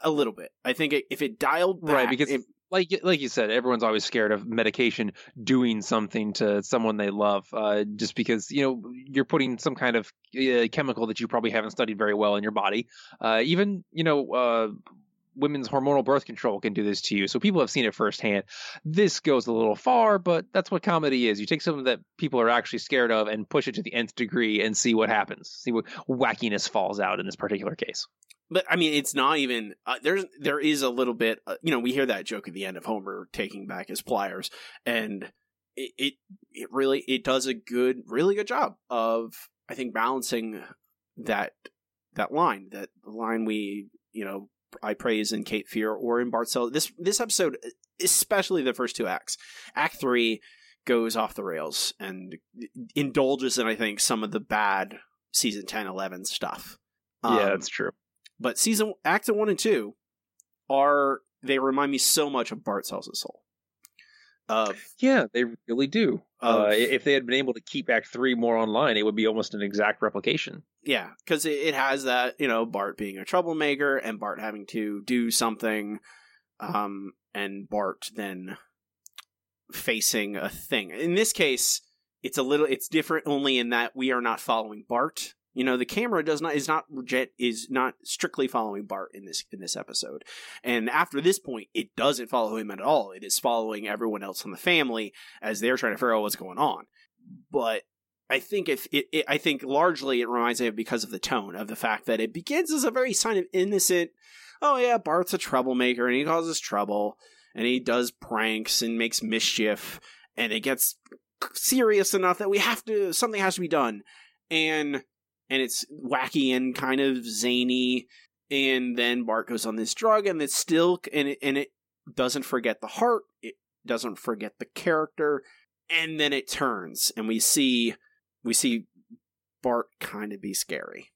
A: A little bit. I think if it dialed back,
B: right? Because
A: it-
B: like like you said, everyone's always scared of medication doing something to someone they love, uh, just because you know you're putting some kind of uh, chemical that you probably haven't studied very well in your body. Uh, even you know. Uh, Women's hormonal birth control can do this to you. So people have seen it firsthand. This goes a little far, but that's what comedy is. You take something that people are actually scared of and push it to the nth degree and see what happens. See what wackiness falls out in this particular case.
A: But I mean, it's not even. Uh, there's there is a little bit. Uh, you know, we hear that joke at the end of Homer taking back his pliers, and it, it it really it does a good, really good job of I think balancing that that line that line we you know I praise in Cape Fear or in Bartzel. This this episode, especially the first two acts, Act three goes off the rails and indulges in I think some of the bad season 10, 11 stuff.
B: yeah,
A: Um,
B: that's true.
A: But season act one and two are they remind me so much of Bart Sells His Soul. Of
B: Yeah, they really do.
A: Of-
B: Uh, if they had been able to keep Act Three more online, it would be almost an exact replication.
A: yeah, because it, it has that you know Bart being a troublemaker and Bart having to do something, um, and Bart then facing a thing. In this case, it's a little it's different only in that we are not following Bart. You know, the camera does not is not jet is not strictly following Bart in this in this episode. And after this point, it doesn't follow him at all. It is following everyone else in the family as they're trying to figure out what's going on. But I think if it, it I think largely it reminds me of because of the tone of the fact that it begins as a very sign of innocent. Oh yeah, Bart's a troublemaker and he causes trouble and he does pranks and makes mischief and it gets serious enough that we have to something has to be done and and it's wacky and kind of zany and then Bart goes on this drug and it's still and it, and it doesn't forget the heart it doesn't forget the character and then it turns, and we see we see Bart kind of be scary.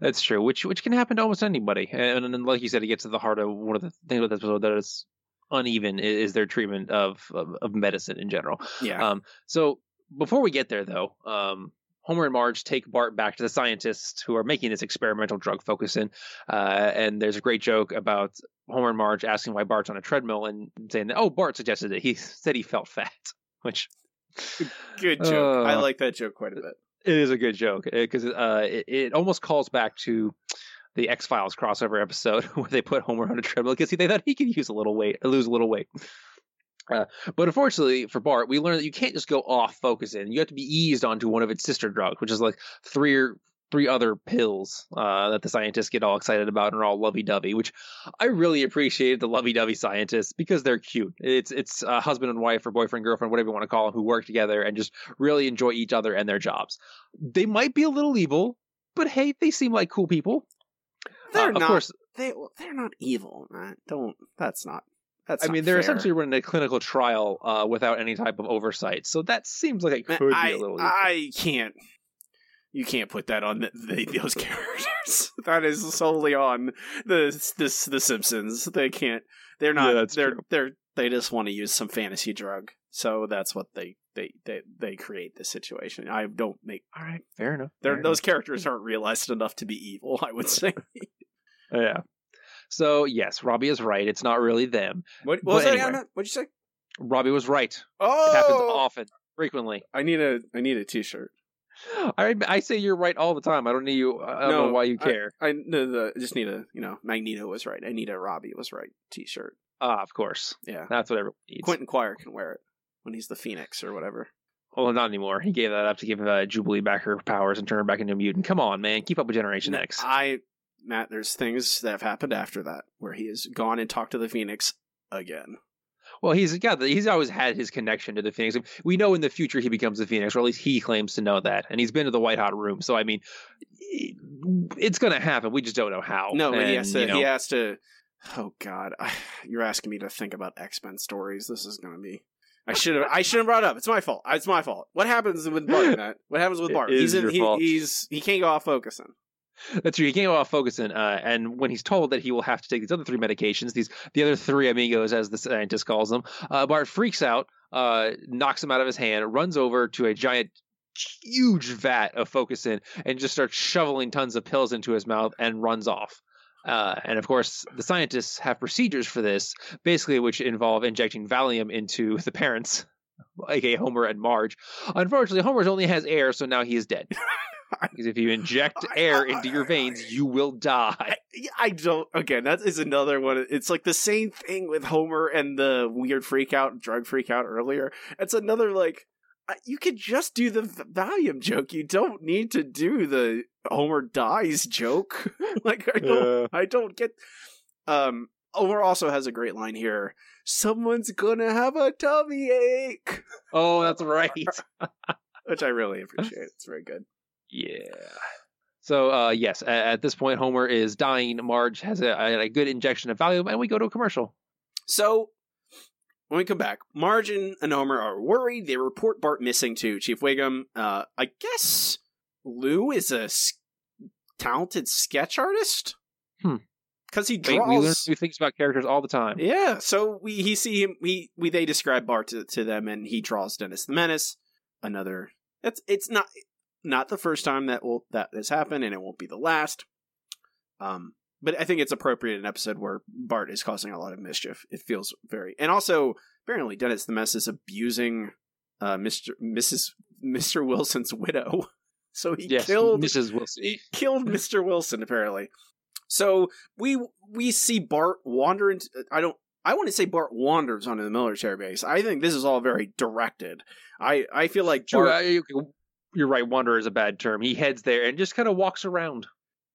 B: That's true, which which can happen to almost anybody. And, and like you said, it gets to the heart of one of the things with this episode that is uneven is their treatment of of, of medicine in general.
A: Yeah.
B: Um. So before we get there, though, um, Homer and Marge take Bart back to the scientists who are making this experimental drug Focusyn. Uh, and there's a great joke about Homer and Marge asking why Bart's on a treadmill and saying that, oh, Bart suggested it. He said he felt fat, which
A: Good joke. I
B: Uh,
A: like that joke quite a bit.
B: it is a good joke because uh, it, it almost calls back to the X Files crossover episode where they put Homer on a treadmill because they thought he could use a little weight, lose a little weight. Uh, but unfortunately for Bart, we learned that you can't just go off Focusyn. You have to be eased onto one of its sister drugs, which is like three or three other pills uh, that the scientists get all excited about and are all lovey-dovey. Which I really appreciated the lovey-dovey scientists because they're cute. It's it's a husband and wife or boyfriend girlfriend, whatever you want to call them, who work together and just really enjoy each other and their jobs. They might be a little evil, but hey, they seem like cool people.
A: They're
B: Uh,
A: not.
B: course,
A: they they're not evil. Don't. That's not. That's.
B: I mean, they're
A: fair.
B: essentially running a clinical trial uh, without any type of oversight, so that seems like it
A: Man,
B: could
A: I,
B: be a little. evil.
A: I can't. You can't put that on the, the, those characters. that is solely on the this the Simpsons. They can't. They're not.
B: Yeah, that's
A: they're
B: true.
A: they're they just want to use some fantasy drug. So that's what they they they, they create this situation. I don't make.
B: All right, fair enough.
A: They're,
B: fair
A: those characters aren't realized enough to be evil. I would say.
B: Yeah. So yes, Robbie is right. It's not really them.
A: What,
B: what was that, anyway.
A: What'd you say?
B: Robbie was right.
A: Oh,
B: It happens often, frequently.
A: I need a I need a T-shirt.
B: I I say you're right all the time. I don't need you. I don't know why you care.
A: I, no, the, just need a you know Magneto was right. I need a Robbie was right T-shirt.
B: Ah, of course.
A: Yeah,
B: That's what everyone needs.
A: Quentin Quire can wear it when he's the Phoenix or whatever.
B: Well, not anymore. He gave that up to give uh, Jubilee back her powers and turn her back into a mutant. Come on, man. Keep up with Generation X.
A: I Matt, there's things that have happened after that where he has gone and talked to the Phoenix again.
B: Well, he's got he's always had his connection to the Phoenix. We know in the future he becomes the Phoenix, or at least he claims to know that, and he's been to the White Hot Room. So I mean, it's going to happen. We just don't know how.
A: No, but he has to.
B: you know,
A: He has to. Oh God, you're asking me to think about X Men stories. This is going to be. I should have. I should have brought it up. It's my fault. It's my fault. What happens with Bart? Matt? What happens with
B: It
A: Bart? he's in,
B: your
A: he,
B: fault.
A: He's he can't go off Focusyn.
B: That's true. He go off Focusyn, uh, and when he's told that he will have to take these other three medications, these the other three amigos, as the scientist calls them, uh, Bart freaks out, uh, knocks him out of his hand, runs over to a giant, huge vat of Focusyn, and just starts shoveling tons of pills into his mouth and runs off. Uh, and of course, the scientists have procedures for this, basically, which involve injecting Valium into the parents, aka Homer and Marge. Unfortunately, Homer only has air, so now he is dead. because if you inject air into your veins, you will die.
A: I don't. Again, that is another one. It's like the same thing with Homer and the weird freak out, drug freak out earlier. It's another like uh, you could just do the v- Valium joke. You don't need to do the Homer dies joke. like I don't.
B: Yeah.
A: I don't get. Um. Homer also has a great line here. Someone's gonna have a tummy ache,
B: Oh, that's right.
A: which I really appreciate. It's very good.
B: Yeah. So, uh, yes, a- at this point, Homer is dying. Marge has a, a good injection of Valium, and we go to a commercial.
A: So, when we come back, Marge and Homer are worried. They report Bart missing to Chief Wiggum. Uh, I guess Lou is a s- talented sketch artist.
B: Hmm.
A: Because he
B: Wait, we learn new things about characters all the time.
A: Yeah, so we he see him. We we they describe Bart to, to them, and he draws Dennis the Menace. Another. It's it's not not the first time that will that has happened, and it won't be the last. Um, but I think it's appropriate in an episode where Bart is causing a lot of mischief. It feels very, and also apparently Dennis the Menace is abusing uh Mister Mrs. Mister Wilson's widow. So he
B: Yes,
A: killed
B: Mrs. Wilson.
A: he killed Mr. Wilson apparently. So we we see Bart wander into I don't I want to say Bart wanders onto the military base. I think this is all very directed. I I feel like Bart,
B: I- you're right. Wander is a bad term. He heads there and just kind of walks around.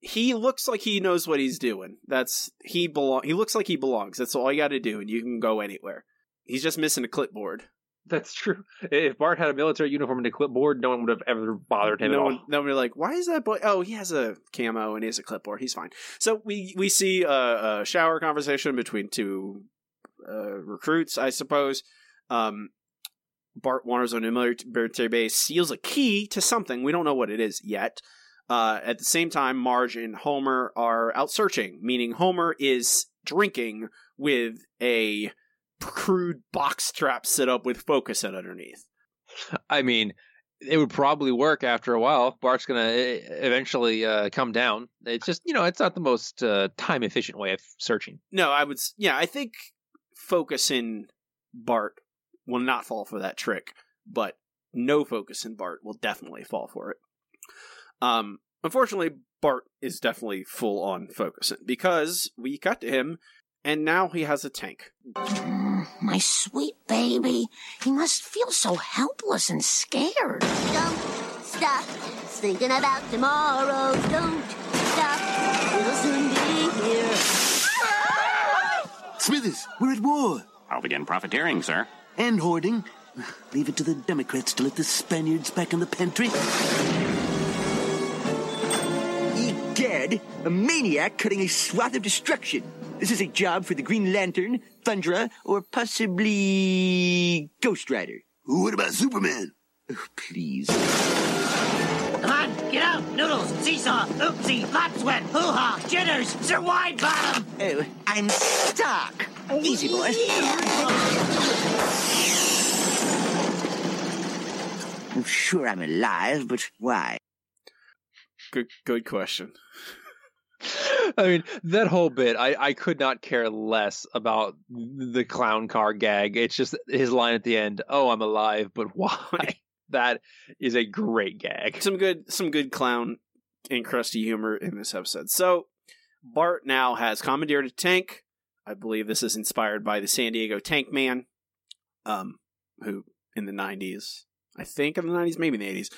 A: he looks like he knows what he's doing. That's he belong he looks like he belongs. That's all you got to do and you can go anywhere. He's just missing a clipboard.
B: That's true. If Bart had a military uniform and a clipboard, no one would have ever bothered him
A: no
B: at
A: one,
B: all.
A: no one would be like, why is that boy? Oh, he has a camo and he has a clipboard. He's fine. So we we see a, a shower conversation between two uh, recruits, I suppose. Um, Bart wanders on a military base, steals a key to something. We don't know what it is yet. Uh, at the same time, Marge and Homer are out searching, meaning Homer is drinking with a crude box trap set up with focus set underneath.
B: I mean, it would probably work after a while. Bart's going to eventually uh, come down. It's just, you know, it's not the most uh, time efficient way of searching.
A: No, I would, yeah, I think Focusyn Bart will not fall for that trick, but no Focusyn Bart will definitely fall for it. Um, unfortunately, Bart is definitely full on Focusyn because we cut to him and now he has a tank.
I: My sweet baby. He must feel so helpless and scared.
C: Don't stop thinking about tomorrow. Don't stop. We'll soon be here.
N: Smithers, we're at war.
D: I'll begin profiteering, sir.
N: And hoarding. Leave it to the Democrats to let the Spaniards back in the pantry.
H: Egad, a maniac cutting a swath of destruction. This is a job for the Green Lantern, Thundra, or possibly Ghost Rider.
N: What about Superman?
H: Oh, please.
O: Come on, get out! Noodles, seesaw, oopsie, lap sweat, hoo-ha, jitters, Sir Wide Bottom!
H: Oh, I'm stuck. Easy, boy. I'm sure I'm alive, but why?
A: Good, good question.
B: I mean, that whole bit, I, I could not care less about the clown car gag. It's just his line at the end, oh, I'm alive, but why? That is a great gag.
A: Some good, some good clown and Krusty humor in this episode. So Bart now has commandeered a tank. I believe this is inspired by the San Diego Tank Man, um, who in the '90s, I think in the '90s, maybe in the '80s,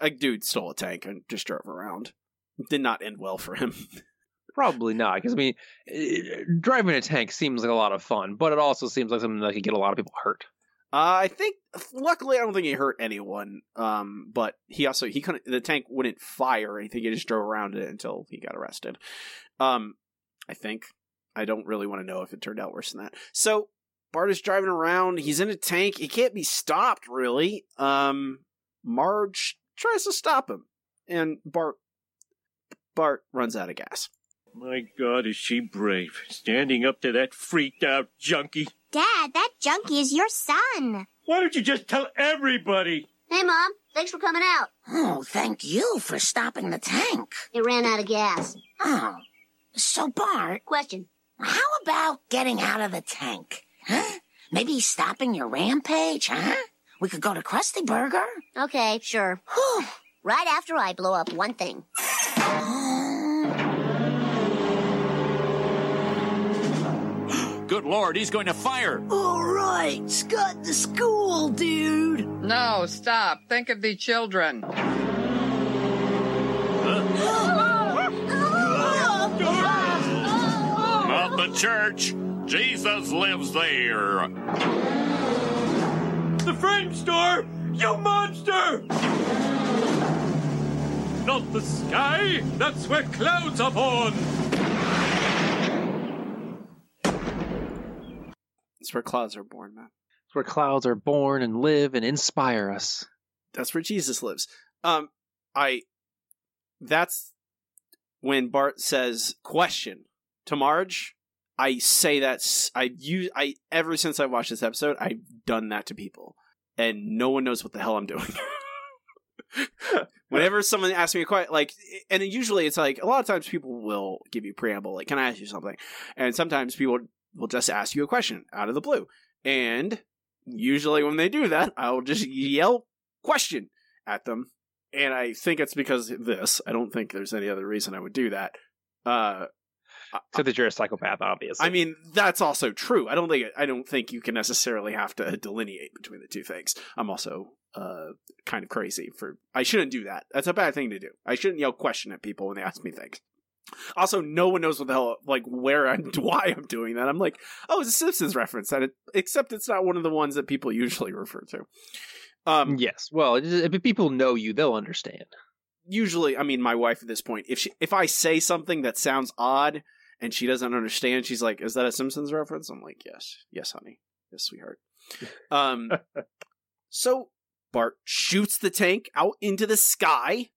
A: a dude stole a tank and just drove around. Did not end well for him.
B: Probably not, because I mean, eh, driving a tank seems like a lot of fun, but it also seems like something that could get a lot of people hurt.
A: Uh, I think, luckily, I don't think he hurt anyone. Um, but he also he couldn't. The tank wouldn't fire or anything. He just drove around it until he got arrested. Um, I think. I don't really want to know if it turned out worse than that. So Bart is driving around. He's in a tank. He can't be stopped, really. Um, Marge tries to stop him, and Bart Bart runs out of gas.
E: My God, is she brave. Standing up to that freaked out junkie.
C: Dad, that junkie is your son.
E: Why don't you just tell everybody?
C: Hey, Mom. Thanks for coming out.
I: Oh, thank you for stopping the tank.
C: It ran out of gas.
I: Oh. So, Bart,
C: Question.
I: how about getting out of the tank? Huh? Maybe stopping your rampage, huh? We could go to Krusty Burger.
C: Okay, sure. right after I blow up one thing.
D: Good lord, he's going to fire.
K: All right, Scott the school, dude.
P: No, stop. Think of the children.
D: Not the church. Jesus lives there.
E: The frame store! You monster! Not the sky! That's where clouds are born!
A: It's where clouds are born, man.
B: It's where clouds are born and live and inspire us.
A: That's where Jesus lives. Um, I. That's when Bart says question to Marge. I say that's I use I ever since I watched this episode I've done that to people, and no one knows what the hell I'm doing. Whenever someone asks me a question, like, and usually it's like a lot of times people will give you preamble, like, "Can I ask you something?" And sometimes people will just ask you a question out of the blue, and usually when they do that, I'll just yell question at them, and I think it's because of this. I don't think there's any other reason I would do that. Uh,
B: So that you're a psychopath, obviously.
A: I mean, that's also true. I don't think I don't think you can necessarily have to delineate between the two things. I'm also uh, kind of crazy for. I shouldn't do that. That's a bad thing to do. I shouldn't yell question at people when they ask me things. Also, no one knows what the hell, like, where and why I'm doing that. I'm like, oh, it's a Simpsons reference, and it, except it's not one of the ones that people usually refer to. Um,
B: yes. Well, if people know you, they'll understand.
A: usually i mean my wife at this point if she if i say something that sounds odd and she doesn't understand she's like is that a simpsons reference i'm like yes yes honey yes sweetheart um So Bart shoots the tank out into the sky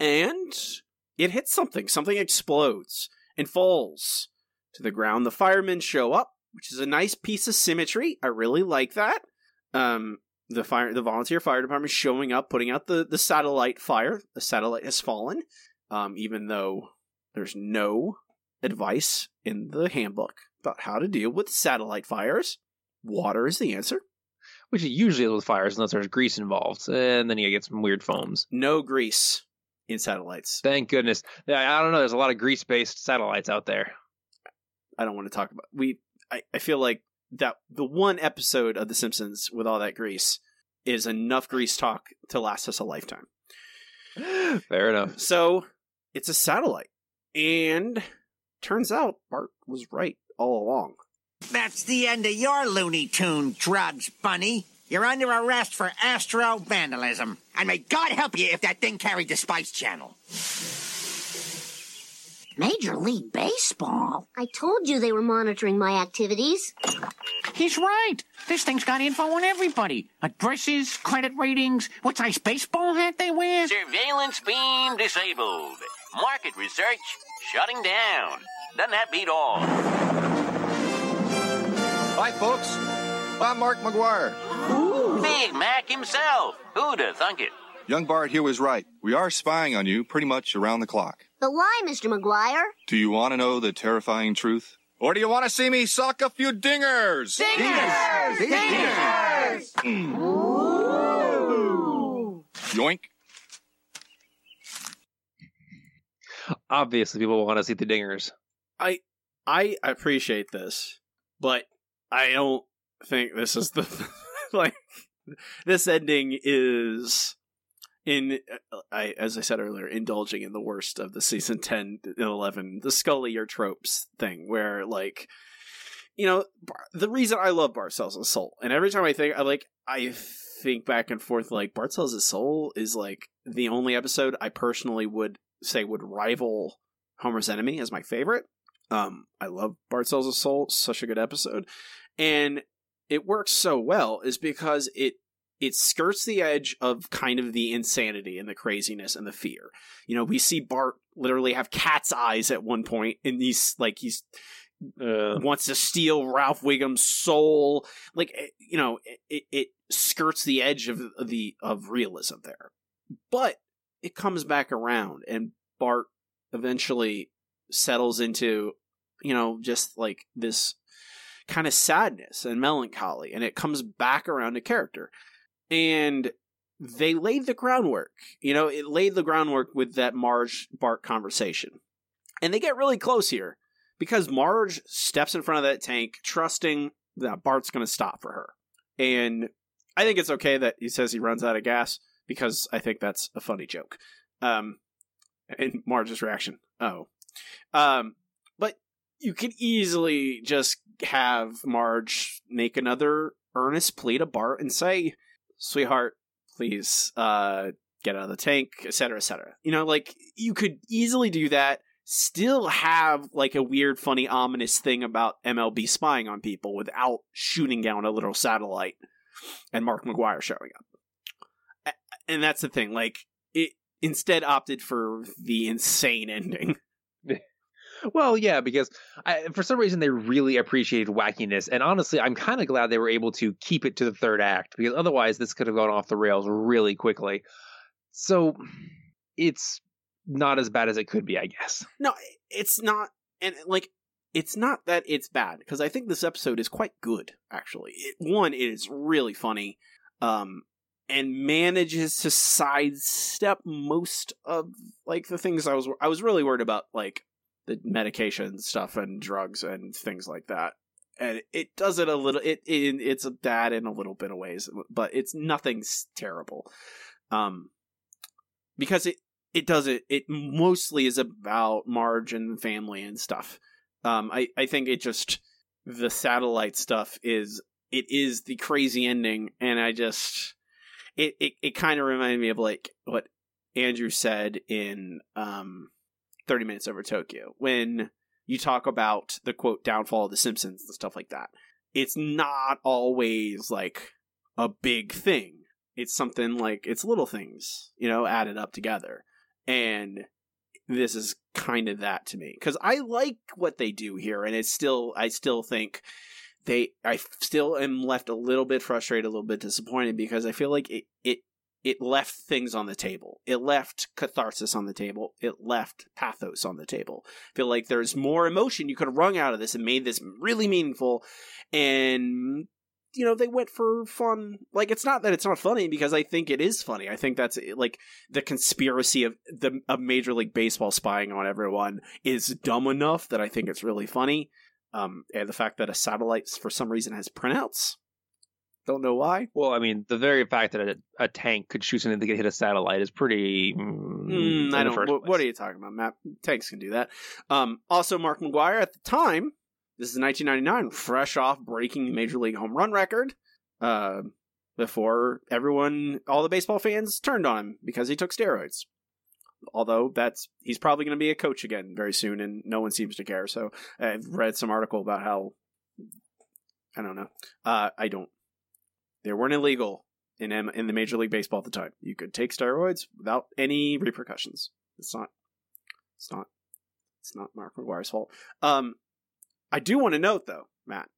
A: and it hits something. Something explodes and falls to the ground. The firemen show up, which is a nice piece of symmetry. I really like that. Um, the fire, the volunteer fire department showing up, putting out the the satellite fire. The satellite has fallen, um, even though there's no advice in the handbook about how to deal with satellite fires. Water is the answer.
B: Which it usually is with fires unless there's grease involved, and then you get some weird foams.
A: No grease in satellites.
B: Thank goodness. Yeah, I don't know. There's a lot of grease-based satellites out there.
A: I don't want to talk about. We. I, I feel like that the one episode of The Simpsons with all that grease is enough grease talk to last us a lifetime.
B: Fair enough.
A: So it's a satellite, and turns out Bart was right all along.
I: That's the end of your Looney Tune drugs, Bunny. You're under arrest for astro vandalism. And may God help you if that thing carried the Spice Channel.
C: Major League Baseball? I told you they were monitoring my activities.
L: He's right. This thing's got info on everybody. Addresses, credit ratings, what size baseball hat they wear.
Q: Surveillance beam disabled. Market research shutting down. Doesn't that beat all?
R: Hi, folks. I'm Mark McGwire.
Q: Big Mac himself. Who'd have thunk it?
R: Young Bart here was right. We are spying on you pretty much around the clock.
C: But why, Mr. McGwire?
R: Do you want to know the terrifying truth? Or do you want to see me sock a few dingers?
I: Dingers! Dingers! Mm.
R: Yoink.
B: Obviously, people want to see the dingers.
A: I I appreciate this, but I don't think this is the like this ending is in I as I said earlier indulging in the worst of the season 10 and 11 the Scully or tropes thing where like you know Bar- the reason I love his soul and every time I think I like I think back and forth like his soul is like the only episode I personally would say would rival Homer's Enemy as my favorite. Um, I love Bart Sells Soul, such a good episode, and it works so well is because it it skirts the edge of kind of the insanity and the craziness and the fear. You know, we see Bart literally have cat's eyes at one point, and he's like he's
B: Uh,
A: wants to steal Ralph Wiggum's soul. Like eh, you know, it, it skirts the edge of of the of realism there, but it comes back around, and Bart eventually settles into you know just like this kind of sadness and melancholy, and it comes back around to character, and they laid the groundwork. You know, it laid the groundwork with that Marge Bart conversation, and they get really close here because Marge steps in front of that tank, trusting that Bart's going to stop for her. And I think it's okay that he says he runs out of gas because I think that's a funny joke. Um, and Marge's reaction, oh, um, but you could easily just have Marge make another earnest plea to Bart and say, "Sweetheart, please, uh, get out of the tank," etc., etc. You know, like you could easily do that still have like a weird, funny, ominous thing about MLB spying on people without shooting down a little satellite and Mark McGwire showing up. And that's the thing, like it instead opted for the insane ending.
B: Well, yeah, because I, for some reason they really appreciated wackiness, and honestly, I'm kind of glad they were able to keep it to the third act because otherwise this could have gone off the rails really quickly. So it's not as bad as it could be, I guess.
A: No, it's not, and like it's not that it's bad because I think this episode is quite good. Actually, it, one, it is really funny, um, and manages to sidestep most of like the things I was I was really worried about, like the medication stuff and drugs and things like that. And it does it a little. It, it it's bad in a little bit of ways, but it's nothing s- terrible. Um, because it it does it. It mostly is about Marge and family and stuff. Um, I I think it just the satellite stuff is it is the crazy ending, and I just it it, it kind of reminded me of like what Andrew said in um 30 minutes over Tokyo when you talk about the quote downfall of the Simpsons and stuff like that. It's not always like a big thing. It's something like it's little things, you know, added up together. And this is kind of that to me because I like what they do here, and it's still I still think they I still am left a little bit frustrated, a little bit disappointed because I feel like it it it left things on the table. It left catharsis on the table. It left pathos on the table. I feel like there's more emotion you could have wrung out of this and made this really meaningful. And you know, they went for fun. Like it's not that it's not funny because I think it is funny. I think that's like the conspiracy of the of Major League Baseball spying on everyone is dumb enough that I think it's really funny. Um, and the fact that a satellite for some reason has printouts. Don't know why.
B: Well, I mean, the very fact that a, a tank could shoot something that could hit a satellite is pretty. Mm,
A: Mm, I don't. What, what are you talking about, Matt? Tanks can do that. Um, also, Mark McGwire at the time. This is 1999, fresh off breaking the major league home run record. Uh, before everyone, all the baseball fans turned on him because he took steroids. Although that's he's probably going to be a coach again very soon, and no one seems to care. So I've read some article about how I don't know. Uh, I don't. They weren't illegal in M- in the Major League Baseball at the time. You could take steroids without any repercussions. It's not. It's not. It's not Mark McGwire's fault. Um, I do want to note though, Matt.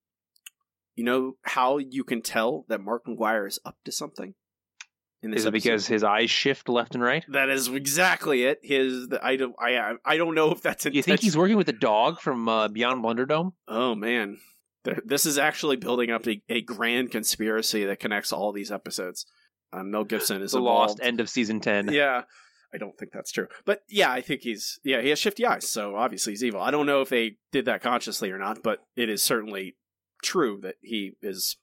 A: You know how you can tell that Mark McGwire is up to something. In
B: Is it because his eyes shift left and right?
A: that is exactly it. His the, I don't I I don't know if that's
B: You think he's working with a dog from uh, Beyond Blunderdome?
A: Oh man, this is actually building up a, a grand conspiracy that connects all these episodes. Um, Mel Gibson is
B: the
A: involved.
B: lost end of season ten.
A: Yeah, I don't think that's true, but yeah, I think he's yeah he has shifty eyes, so obviously he's evil. I don't know if they did that consciously or not, but it is certainly true that he is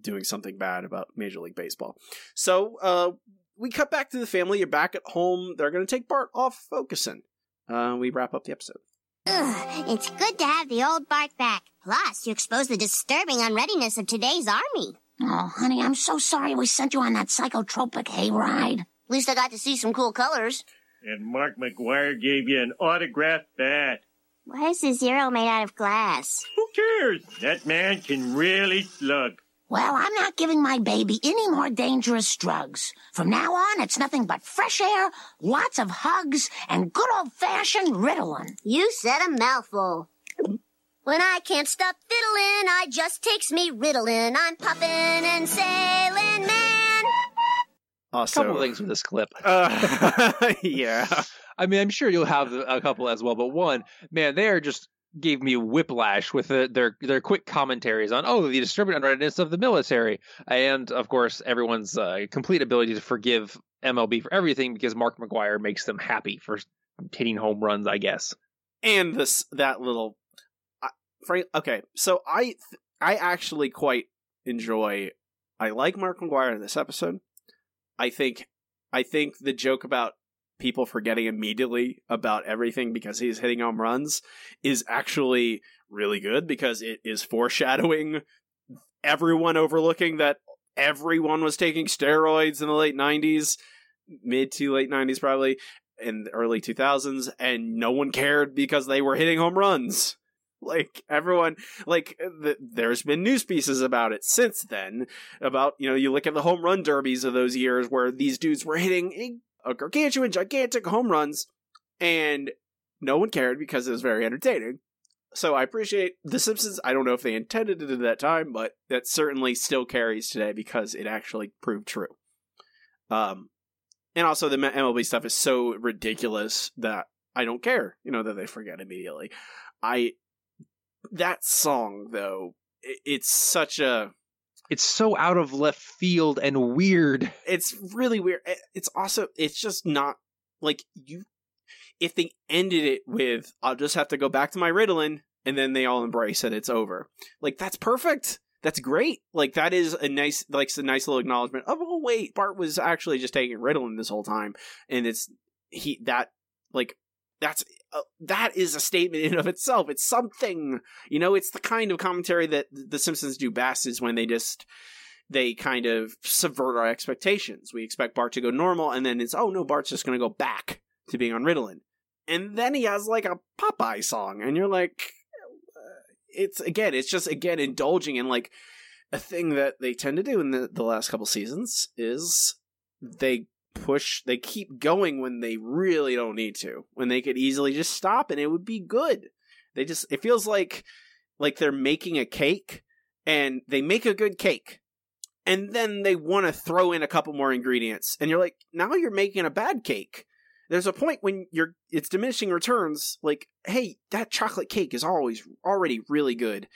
A: doing something bad about Major League Baseball. So uh, we cut back to the family. You're back at home. They're going to take Bart off Focusyn. Uh, we wrap up the episode.
C: Ugh, it's good to have the old bark back. Plus, you expose the disturbing unreadiness of today's army.
O: Oh, honey, I'm so sorry we sent you on that psychotropic hayride.
C: At least I got to see some cool colors.
E: And Mark McGwire gave you an autographed bat.
C: Why is the zero made out of glass?
E: Who cares? That man can really slug.
O: Well, I'm not giving my baby any more dangerous drugs. From now on, it's nothing but fresh air, lots of hugs, and good old-fashioned Ritalin.
C: You said a mouthful. When I can't stop fiddling, I just takes me Ritalin. I'm popping and sailing, man.
A: Also,
B: couple things with this clip.
A: Uh, yeah.
B: I mean, I'm sure you'll have a couple as well, but one, man, they are just gave me whiplash with the, their their quick commentaries on oh the disturbing unreadiness of the military and of course everyone's uh, complete ability to forgive MLB for everything because Mark McGwire makes them happy for hitting home runs, I guess.
A: and this that little I- Frank okay so i i actually quite enjoy i like mark mcgwire in this episode i think i think the joke about people forgetting immediately about everything because he's hitting home runs is actually really good because it is foreshadowing everyone overlooking that everyone was taking steroids in the late 90s mid to late 90s probably in the early 2000s and no one cared because they were hitting home runs. Like everyone like the, there's been news pieces about it since then about you know you look at the home run derbies of those years where these dudes were hitting a, gargantuan gigantic home runs and no one cared because it was very entertaining. So i appreciate the simpsons. I don't know if they intended it at that time but that certainly still carries today because it actually proved true. Um and also the MLB stuff is so ridiculous that I don't care, you know, that they forget immediately. I that song though, i- it's such a
B: It's so out of left field and weird.
A: it's really weird. It's also it's just not like you if they ended it with I'll just have to go back to my Ritalin and then they all embrace it it's over. Like that's perfect. That's great. Like that is a nice like it's a nice little acknowledgement of oh wait, Bart was actually just taking Ritalin this whole time and it's he that like that's uh, that is a statement in of itself. It's something, you know. It's the kind of commentary that the Simpsons do best is when they just they kind of subvert our expectations. We expect Bart to go normal, and then it's oh no, Bart's just going to go back to being on Ritalin, and then he has like a Popeye song, and you're like, uh, it's again, it's just again indulging in like a thing that they tend to do in the, the last couple seasons is they push they keep going when they really don't need to when they could easily just stop and it would be good. They just it feels like like they're making a cake and they make a good cake and then they want to throw in a couple more ingredients and you're like now you're making a bad cake. There's a point when you're it's diminishing returns like hey that chocolate cake is always already really good.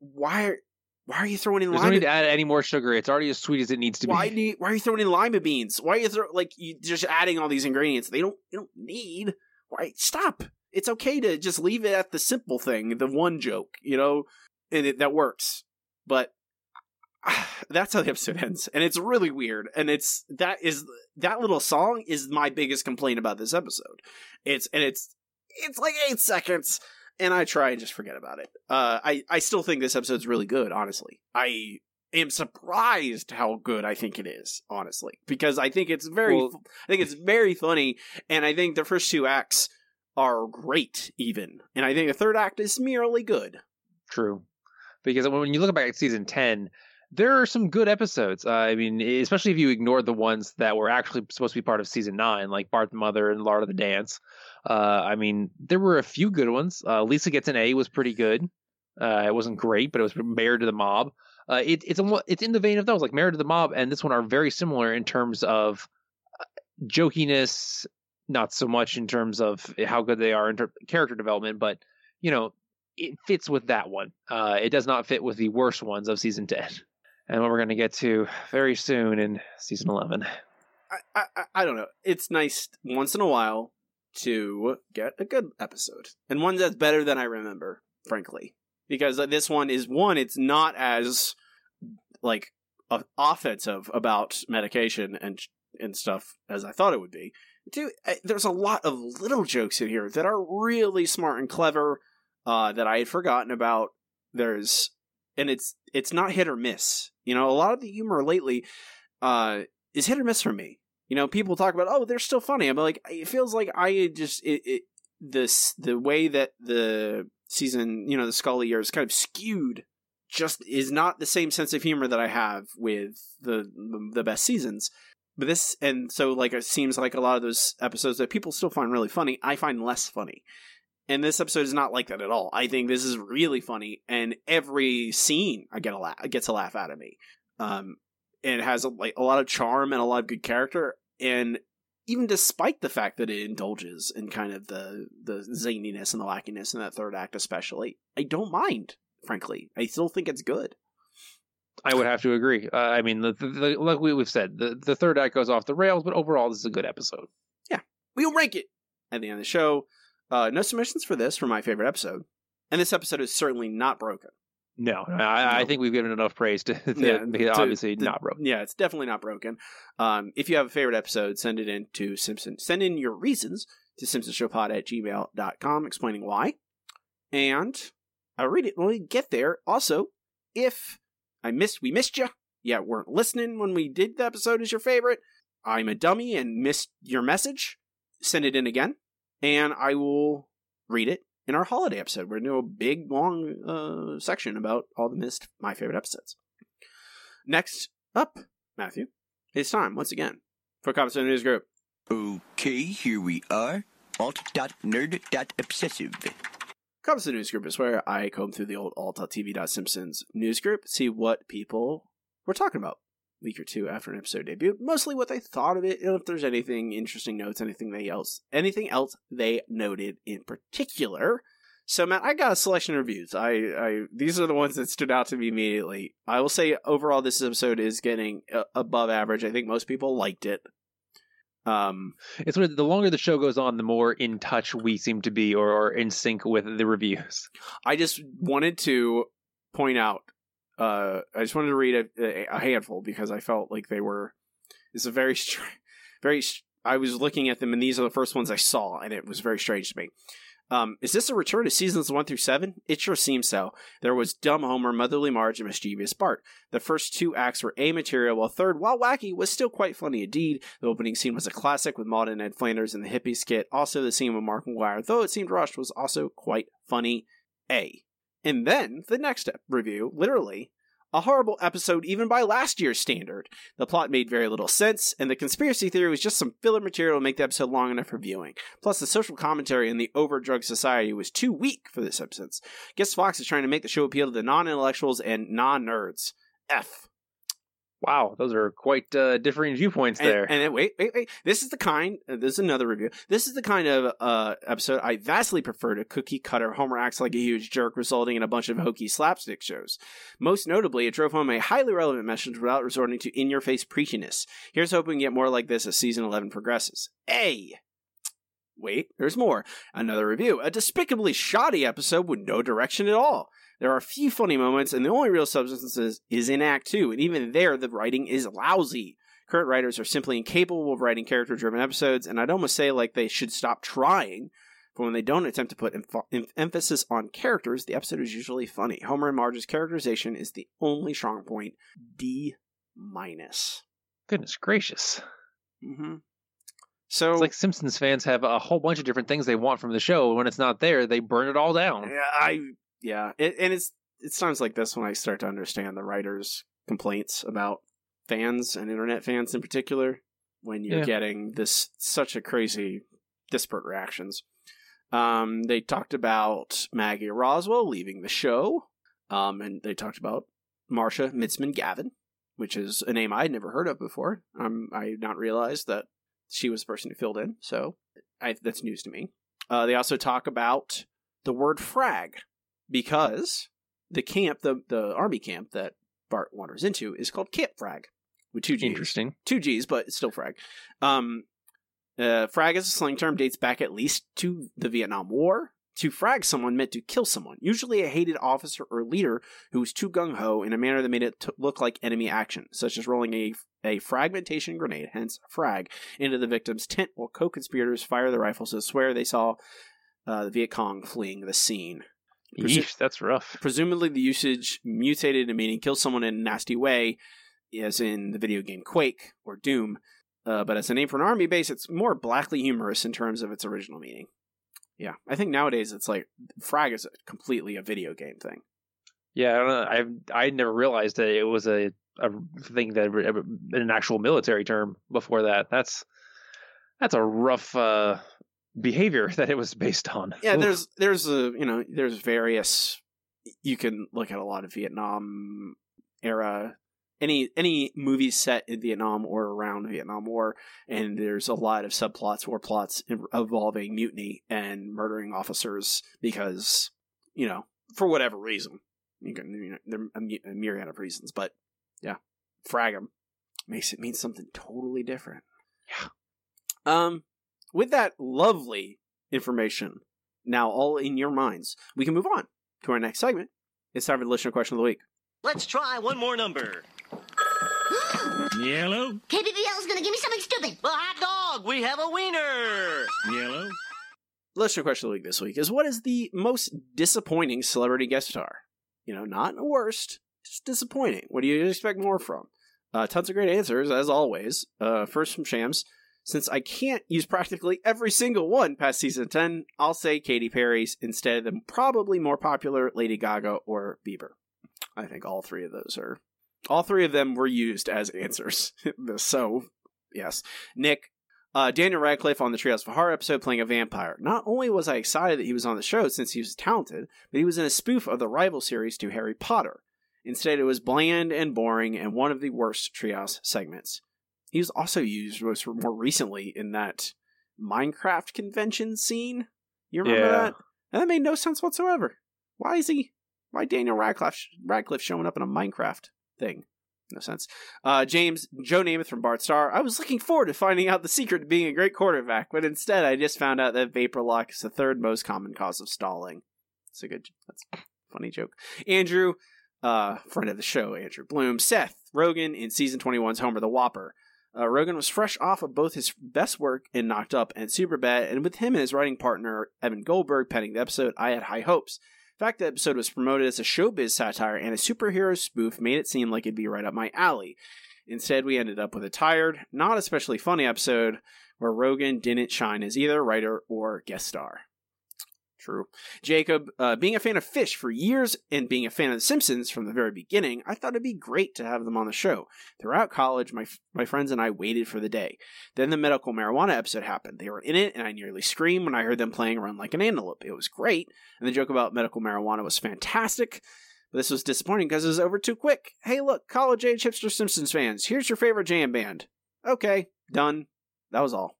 A: Why are why are you throwing in
B: There's no
A: lima
B: need to add any more sugar. It's already as sweet as it needs to be.
A: why
B: be.
A: need, why are you throwing in lima beans why are you throw, like you just adding all these ingredients they don't you don't need why stop it's okay to just leave it at the simple thing the one joke you know and it, that works but that's how the episode ends and it's really weird and it's that is that little song is my biggest complaint about this episode it's and it's it's like eight seconds and i try and just forget about it. Uh i i still think this episode's really good honestly. I am surprised how good i think it is honestly because i think it's very
B: Well-
A: i think it's very funny and i think the first two acts are great even. And i think the third act is merely good.
B: True. Because when you look back at season 10, there are some good episodes. Uh, I mean, especially if you ignore the ones that were actually supposed to be part of season 9, like Bart the Mother and Lard of the Dance. Uh, I mean, there were a few good ones. Uh, Lisa Gets an A was pretty good. Uh, it wasn't great, but it was Married to the Mob. Uh, it, it's, a, it's in the vein of those, like Married to the Mob and this one are very similar in terms of uh, jokiness, not so much in terms of how good they are in ter- character development, but, you know, it fits with that one. It does not fit with the worst ones of season 10. And what we're going to get to very soon in season 11.
A: I, I I don't know. It's nice once in a while to get a good episode and one that's better than I remember, frankly. Because this one is one, it's not as like offensive about medication and and stuff as I thought it would be. Two, there's a lot of little jokes in here that are really smart and clever uh, that I had forgotten about. There's and it's it's not hit or miss. You know, a lot of the humor lately uh, is hit or miss for me. You know, people talk about, oh, they're still funny. I'm like, it feels like I just it, it this the way that the season, you know, the Scully year is kind of skewed. Just is not the same sense of humor that I have with the the best seasons. But this and so like it seems like a lot of those episodes that people still find really funny, I find less funny. And this episode is not like that at all. I think this is really funny, and every scene I get a laugh gets a laugh out of me. Um, and it has a, like a lot of charm and a lot of good character. And even despite the fact that it indulges in kind of the the zaniness and the wackiness in that third act, especially, I don't mind. Frankly, I still think it's good.
B: I would have to agree. Uh, I mean, the, the, the, like we, we've said, the, the third act goes off the rails, but overall, this is a good episode.
A: Yeah, we'll rank it at the end of the show. Uh, no submissions for this for my favorite episode, and this episode is certainly not broken.
B: No, I, I think we've given enough praise to, to
A: Yeah,
B: make it
A: to-
B: obviously
A: to-
B: not broken.
A: Yeah, it's definitely not broken. Um, if you have a favorite episode, send it in to Simpson. Send in your reasons to simpsonshowpod at gmail.com explaining why. And I'll read it when we get there. Also, if I missed, we missed you, yeah, weren't listening when we did the episode as your favorite, I'm a dummy and missed your message, send it in again, and I will read it in our holiday episode. We're going to do a big, long uh, section about all the missed my favorite episodes. Next up, Matthew, it's time once again for in News Group.
H: Okay, here we are. Alt.nerd.obsessive.
A: Comments in the News Group is where I comb through the old alt.tv.simpsons news group, see what people were talking about week or two after an episode debuted. Mostly what they thought of it, and if there's anything interesting notes, anything they else, anything else they noted in particular. So Matt, I got a selection of reviews. I, I these are the ones that stood out to me immediately. I will say overall this episode is getting uh, above average. I think most people liked it. Um,
B: It's what the longer the show goes on, the more in touch we seem to be, or, or in sync with the reviews.
A: I just wanted to point out. Uh, I just wanted to read a, a handful because I felt like they were. It's a very, very. I was looking at them, and these are the first ones I saw, and it was very strange to me. Um, is this a return to seasons one through seven? It sure seems so. There was Dumb Homer, Motherly Marge, and Mischievous Bart. The first two acts were A material, while third, while wacky, was still quite funny indeed. The opening scene was a classic with Maud and Ed Flanders in the hippie skit. Also, the scene with Mark McGwire, though it seemed rushed, was also quite funny. A. And then the next review, literally, A horrible episode even by last year's standard. The plot made very little sense, and the conspiracy theory was just some filler material to make the episode long enough for viewing. Plus, the social commentary in the overdrug society was too weak for this episode. Guess Fox is trying to make the show appeal to the non-intellectuals and non-nerds. F.
B: Wow, those are quite uh, differing viewpoints
A: And-
B: there.
A: And, then wait, wait, wait. This is the kind. Uh, this is another review. This is the kind of uh, episode I vastly prefer to cookie cutter. Homer acts like a huge jerk, resulting in a bunch of hokey slapstick shows. Most notably, it drove home a highly relevant message without resorting to in-your-face preachiness. Here's hoping we get more like this as season 11 progresses. A. Wait, there's more. Another review. A despicably shoddy episode with no direction at all. There are a few funny moments, and the only real substance is, is in Act 2, and even there, the writing is lousy. Current writers are simply incapable of writing character driven episodes, and I'd almost say like they should stop trying. But when they don't attempt to put emph- em- emphasis on characters, the episode is usually funny. Homer and Marge's characterization is the only strong point. D minus.
B: Goodness gracious.
A: Mm-hmm. So
B: it's like Simpsons fans have a whole bunch of different things they want from the show. When it's not there, they burn it all down.
A: Yeah, I yeah, it, and it's it's times like this when I start to understand the writers' complaints about fans and internet fans in particular. When you're
B: Yeah.
A: getting this such a crazy disparate reactions. Um, they talked about Maggie Roswell leaving the show, um, and they talked about Marcia Mitzman Gaven, which is a name I'd never heard of before. Um, I had not realized that she was the person who filled in, so I, that's news to me. Uh, they also talk about the word frag because the camp, the the army camp that Bart wanders into, is called Camp Frag with two G's.
B: Interesting.
A: Two G's, but it's still frag. Um, uh, frag as a slang term dates back at least to the Vietnam War. To frag someone meant to kill someone, usually a hated officer or leader who was too gung ho in a manner that made it t- look like enemy action, such as rolling a, a fragmentation grenade, hence frag, into the victim's tent while co conspirators fire their rifles to swear they saw uh, the Viet Cong fleeing the scene. Presu-
B: Yeesh, that's rough.
A: Presumably, the usage mutated to meaning kill someone in a nasty way, as in the video game Quake or Doom. Uh, but as a name for an army base, it's more blackly humorous in terms of its original meaning. Yeah, I think nowadays it's like frag is completely a video game thing.
B: Yeah, I don't know. I I never realized that it was a a thing that an actual military term before that. That's that's a rough uh, behavior that it was based on.
A: Yeah,
B: Oof.
A: there's there's a you know there's various. You can look at a lot of Vietnam era any any movie set in Vietnam or around Vietnam War, and there's a lot of subplots or plots involving mutiny and murdering officers because you know for whatever reason. You can you know, there are a myriad of reasons, but yeah, frag 'em makes it mean something totally different. Yeah. Um, with that lovely information now all in your minds, we can move on to our next segment. It's time for the listener question of the week.
E: Let's try one more number. Yellow.
O: KBBL is gonna give me something stupid.
F: Well, hot dog, we have a wiener.
E: Yellow.
A: Listener question of the week this week is what is the most disappointing celebrity guest star? You know, not the worst, just disappointing. What do you expect more from? Uh, tons of great answers, as always. Uh, first from Shams. Since I can't use practically every single one past season 10, I'll say Katy Perry's instead of the probably more popular Lady Gaga or Bieber. I think all three of those are. All three of them were used as answers. so, yes. Nick, uh, Daniel Radcliffe on the Treehouse of Horror episode playing a vampire. Not only was I excited that he was on the show since he was talented, but he was in a spoof of the rival series to Harry Potter. Instead, it was bland and boring and one of the worst Treehouse segments. He was also used most more recently in that Minecraft convention scene. You remember
B: Yeah.
A: that? And that made no sense whatsoever. Why is he? Why Daniel Radcliffe Radcliffe showing up in a Minecraft thing? No sense. Uh, James Joe Namath from Bart Star. I was looking forward to finding out the secret to being a great quarterback, but instead I just found out that vapor lock is the third most common cause of stalling. It's a good. That's a funny joke. Andrew, uh, friend of the show, Andrew Bloom. Seth Rogen in season 21's Homer the Whopper. Uh, Rogen was fresh off of both his best work in Knocked Up and Superbad, and with him and his writing partner Evan Goldberg penning the episode, I had high hopes. In fact, the episode was promoted as a showbiz satire and a superhero spoof made it seem like it'd be right up my alley. Instead, we ended up with a tired, not especially funny episode where Rogen didn't shine as either writer or guest star. True. Jacob, uh, being a fan of Phish for years and being a fan of The Simpsons from the very beginning, I thought it'd be great to have them on the show. Throughout college, my my friends and I waited for the day. Then the medical marijuana episode happened. They were in it, and I nearly screamed when I heard them playing Run Like an Antelope. It was great, and the joke about medical marijuana was fantastic. But this was disappointing because it was over too quick. Hey, look, college age hipster Simpsons fans, here's your favorite jam band. Okay, done. That was all.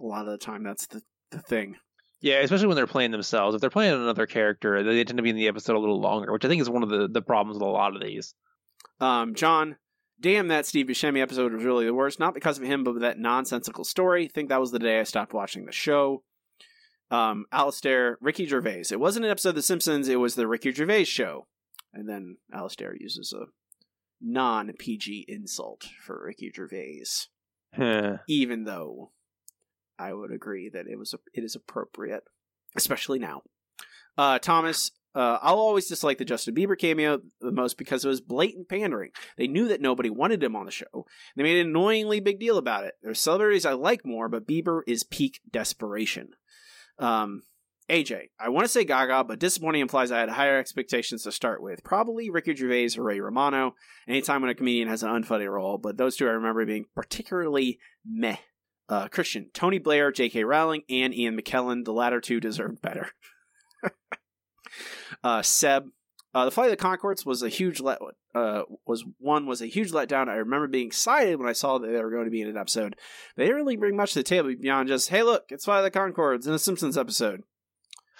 A: A lot of the time, that's the, the thing.
B: Yeah, especially when they're playing themselves. If they're playing another character, they tend to be in the episode a little longer, which I think is one of the, the problems with a lot of these.
A: Um, John, damn, that Steve Buscemi episode was really the worst. Not because of him, but with that nonsensical story. I think that was the day I stopped watching the show. Um, Alistair, Ricky Gervais. It wasn't an episode of The Simpsons, it was the Ricky Gervais show. And then Alistair uses a non PG insult for Ricky Gervais.
B: Huh.
A: Even though I would agree that it was it is appropriate, especially now. Uh, Thomas, uh, I'll always dislike the Justin Bieber cameo the most because it was blatant pandering. They knew that nobody wanted him on the show. They made an annoyingly big deal about it. There's celebrities I like more, but Bieber is peak desperation. Um, AJ, I want to say Gaga, but disappointing implies I had higher expectations to start with. Probably Ricky Gervais or Ray Romano. Anytime when a comedian has an unfunny role, but those two I remember being particularly meh. Uh, Christian, Tony Blair, J.K. Rowling, and Ian McKellen. The latter two deserved better. uh, Seb, uh, the Flight of the Conchords was a huge let. Uh, was one was a huge letdown. I remember being excited when I saw that they were going to be in an episode. They didn't really bring much to the table beyond just, "Hey, look, it's Flight of the Conchords in a Simpsons episode."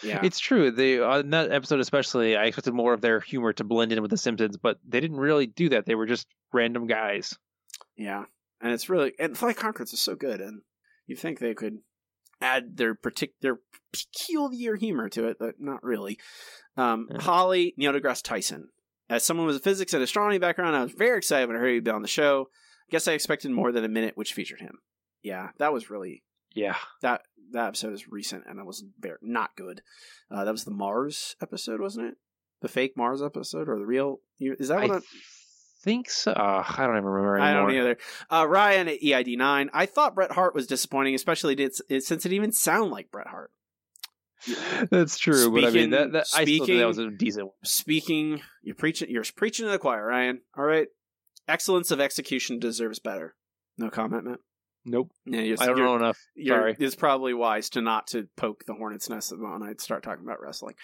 A: Yeah,
B: It's true. They uh, in that episode especially, I expected more of their humor to blend in with the Simpsons, but they didn't really do that. They were just random guys.
A: Yeah, and it's really and of Conchords is so good, and you think they could add their partic- their peculiar humor to it, but not really. Um, Holly Neil deGrasse Tyson. As someone with a physics and astronomy background, I was very excited when I heard he'd be on the show. I Guess I expected more than a minute, which featured him. Yeah, that was really
B: Yeah.
A: that that episode is recent and it was very not good. Uh, that was the Mars episode, wasn't it? The fake Mars episode or the real? Is that what?
B: I think so. Uh, I don't even remember anymore.
A: I don't either. Uh, Ryan at EID nine. I thought Bret Hart was disappointing, especially did, since it even sound like Bret Hart.
B: That's true, but I mean that, that I still think that was a decent one.
A: Speaking, you're preaching. You're preaching to the choir, Ryan. All right. Excellence of execution deserves better. No comment, Matt.
B: Nope.
A: Yeah, you're,
B: I don't know enough. Sorry.
A: It's probably wise to not to poke the hornet's nest when I start talking about wrestling.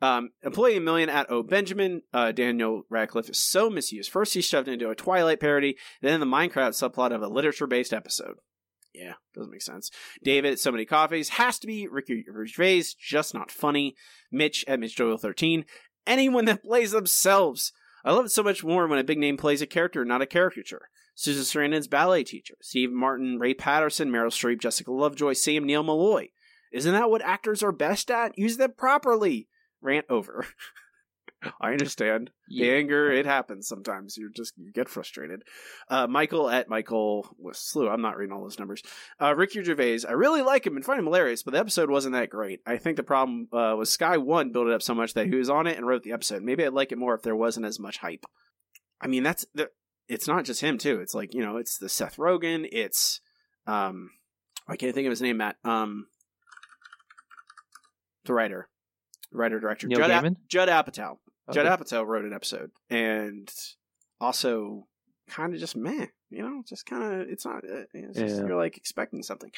A: Um, employee a million at O Benjamin. Uh, Daniel Radcliffe is so misused. First, he's shoved into a Twilight parody, then the Minecraft subplot of a literature-based episode. Yeah, doesn't make sense. David, so many coffees has to be Ricky Gervais, just not funny. Mitch at Mitch Doyle thirteen. Anyone that plays themselves. I love it so much more when a big name plays a character, not a caricature. Susan Sarandon's ballet teacher, Steve Martin, Ray Patterson, Meryl Streep, Jessica Lovejoy, Sam Neill Malloy. Isn't that what actors are best at? Use them properly. Rant over. I understand the anger. It happens sometimes. You just you get frustrated. Uh, Michael at Michael with Slew. I'm not reading all those numbers. Uh, Ricky Gervais. I really like him and find him hilarious, but the episode wasn't that great. I think the problem uh, was Sky One built it up so much that he was on it and wrote the episode. Maybe I'd like it more if there wasn't as much hype. I mean, that's the. It's not just him too. It's like you know, it's the Seth Rogen. It's um, I can't think of his name. Matt. Um, the writer, writer director
B: Neil
A: Judd,
B: Gaiman?
A: Judd Apatow. Judd Apatow wrote an episode, and also kind of just meh. You know, just kind of it's not. Uh, it's just,
B: Yeah.
A: You're like expecting something.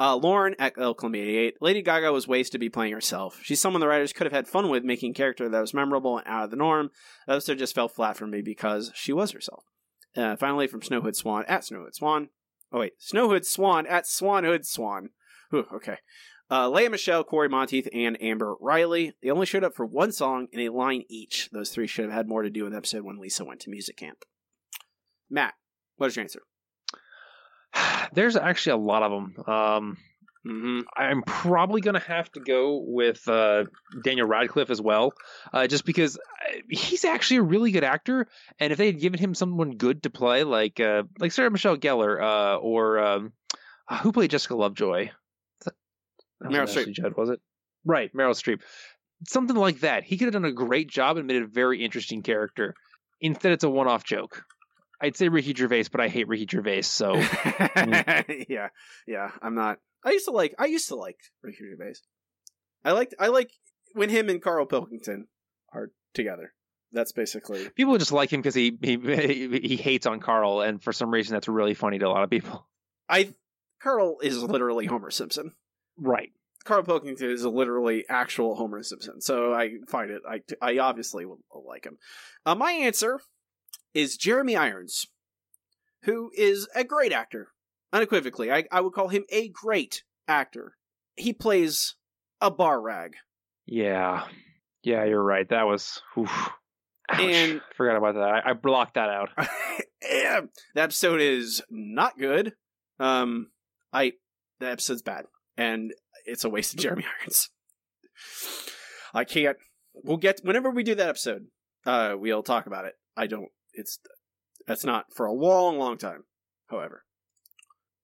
A: Uh, Lauren at El Columbia 88. Lady Gaga was ways to be playing herself. She's someone the writers could have had fun with making a character that was memorable and out of the norm. The episode just fell flat for me because she was herself. Uh, finally, from Snowhood Swan at Snowhood Swan. Oh wait, Snowhood Swan at Swanhood Swan. Whew, okay. Uh, Lea Michele, Cory Monteith, and Amber Riley. They only showed up for one song and a line each. Those three should have had more to do in the episode when Lisa went to music camp. Matt, what is your answer?
B: There's actually a lot of them. Um,
A: Mm-hmm.
B: I'm probably going to have to go with uh, Daniel Radcliffe as well, uh, just because uh, he's actually a really good actor. And if they had given him someone good to play, like uh, like Sarah Michelle Gellar uh, or um, who played Jessica Lovejoy,
A: Meryl Streep.
B: Judd, was it? Right, Meryl Streep. Something like that. He could have done a great job and made a very interesting character. Instead, it's a one-off joke. I'd say Ricky Gervais, but I hate Ricky Gervais, so mm.
A: yeah, yeah. I'm not. I used to like. I used to like Ricky Gervais. I like I like when him and Karl Pilkington are together. That's basically
B: People just like him because he, he he hates on Karl, and for some reason that's really funny to a lot of people.
A: I Karl is literally Homer Simpson.
B: Right.
A: Karl Pilkington is literally actual Homer Simpson, so I find it. I I obviously will, will like him. Uh, my answer is Jeremy Irons, who is a great actor, unequivocally. I I would call him a great actor. He plays a bar rag,
B: Yeah. Yeah, you're right. That was. Oof. Ouch.
A: And-
B: forgot about that. I, I blocked that out.
A: Yeah, the episode is not good. Um, I the episode's bad, and it's a waste of Jeremy Irons. I can't. We'll get whenever we do that episode. Uh, we'll talk about it. I don't. It's that's not for a long, long time. However,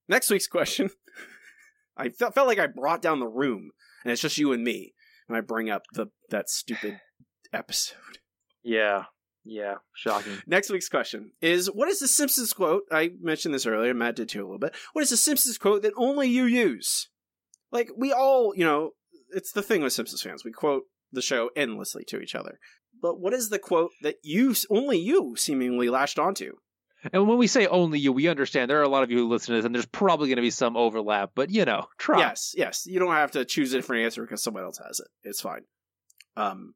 A: next week's question. I felt, felt like I brought down the room, and it's just you and me, and I bring up the that stupid episode.
B: Yeah. Yeah. Shocking.
A: Next week's question is What is the Simpsons quote? I mentioned this earlier, Matt did too a little bit. What is the Simpsons quote that only you use? Like, we all, you know, it's the thing with Simpsons fans. We quote the show endlessly to each other. But what is the quote that you, only you, seemingly latched onto?
B: And when we say only you, we understand there are a lot of you who listen to this, and there's probably going to be some overlap. But you know, try.
A: Yes, yes. You don't have to choose a different answer because someone else has it. It's fine. Um,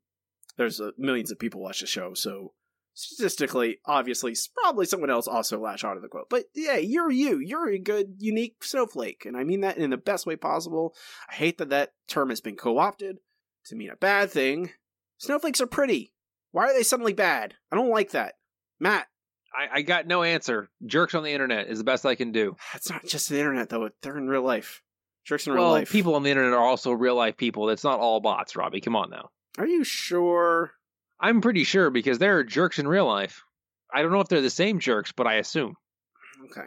A: there's uh, millions of people watch the show, so statistically, obviously, probably someone else also latch onto the quote. But yeah, you're you. You're a good, unique snowflake, and I mean that in the best way possible. I hate that that term has been co-opted to mean a bad thing. Snowflakes are pretty. Why are they suddenly bad? I don't like that, Matt.
B: I, I got no answer. Jerks on the internet is the best I can do.
A: It's not just the internet though; they're in real life. Jerks in real
B: well,
A: life.
B: people on the internet are also real life people. It's not all bots, Robbie. Come on now.
A: Are you sure?
B: I'm pretty sure because there are jerks in real life. I don't know if they're the same jerks, but I assume.
A: Okay.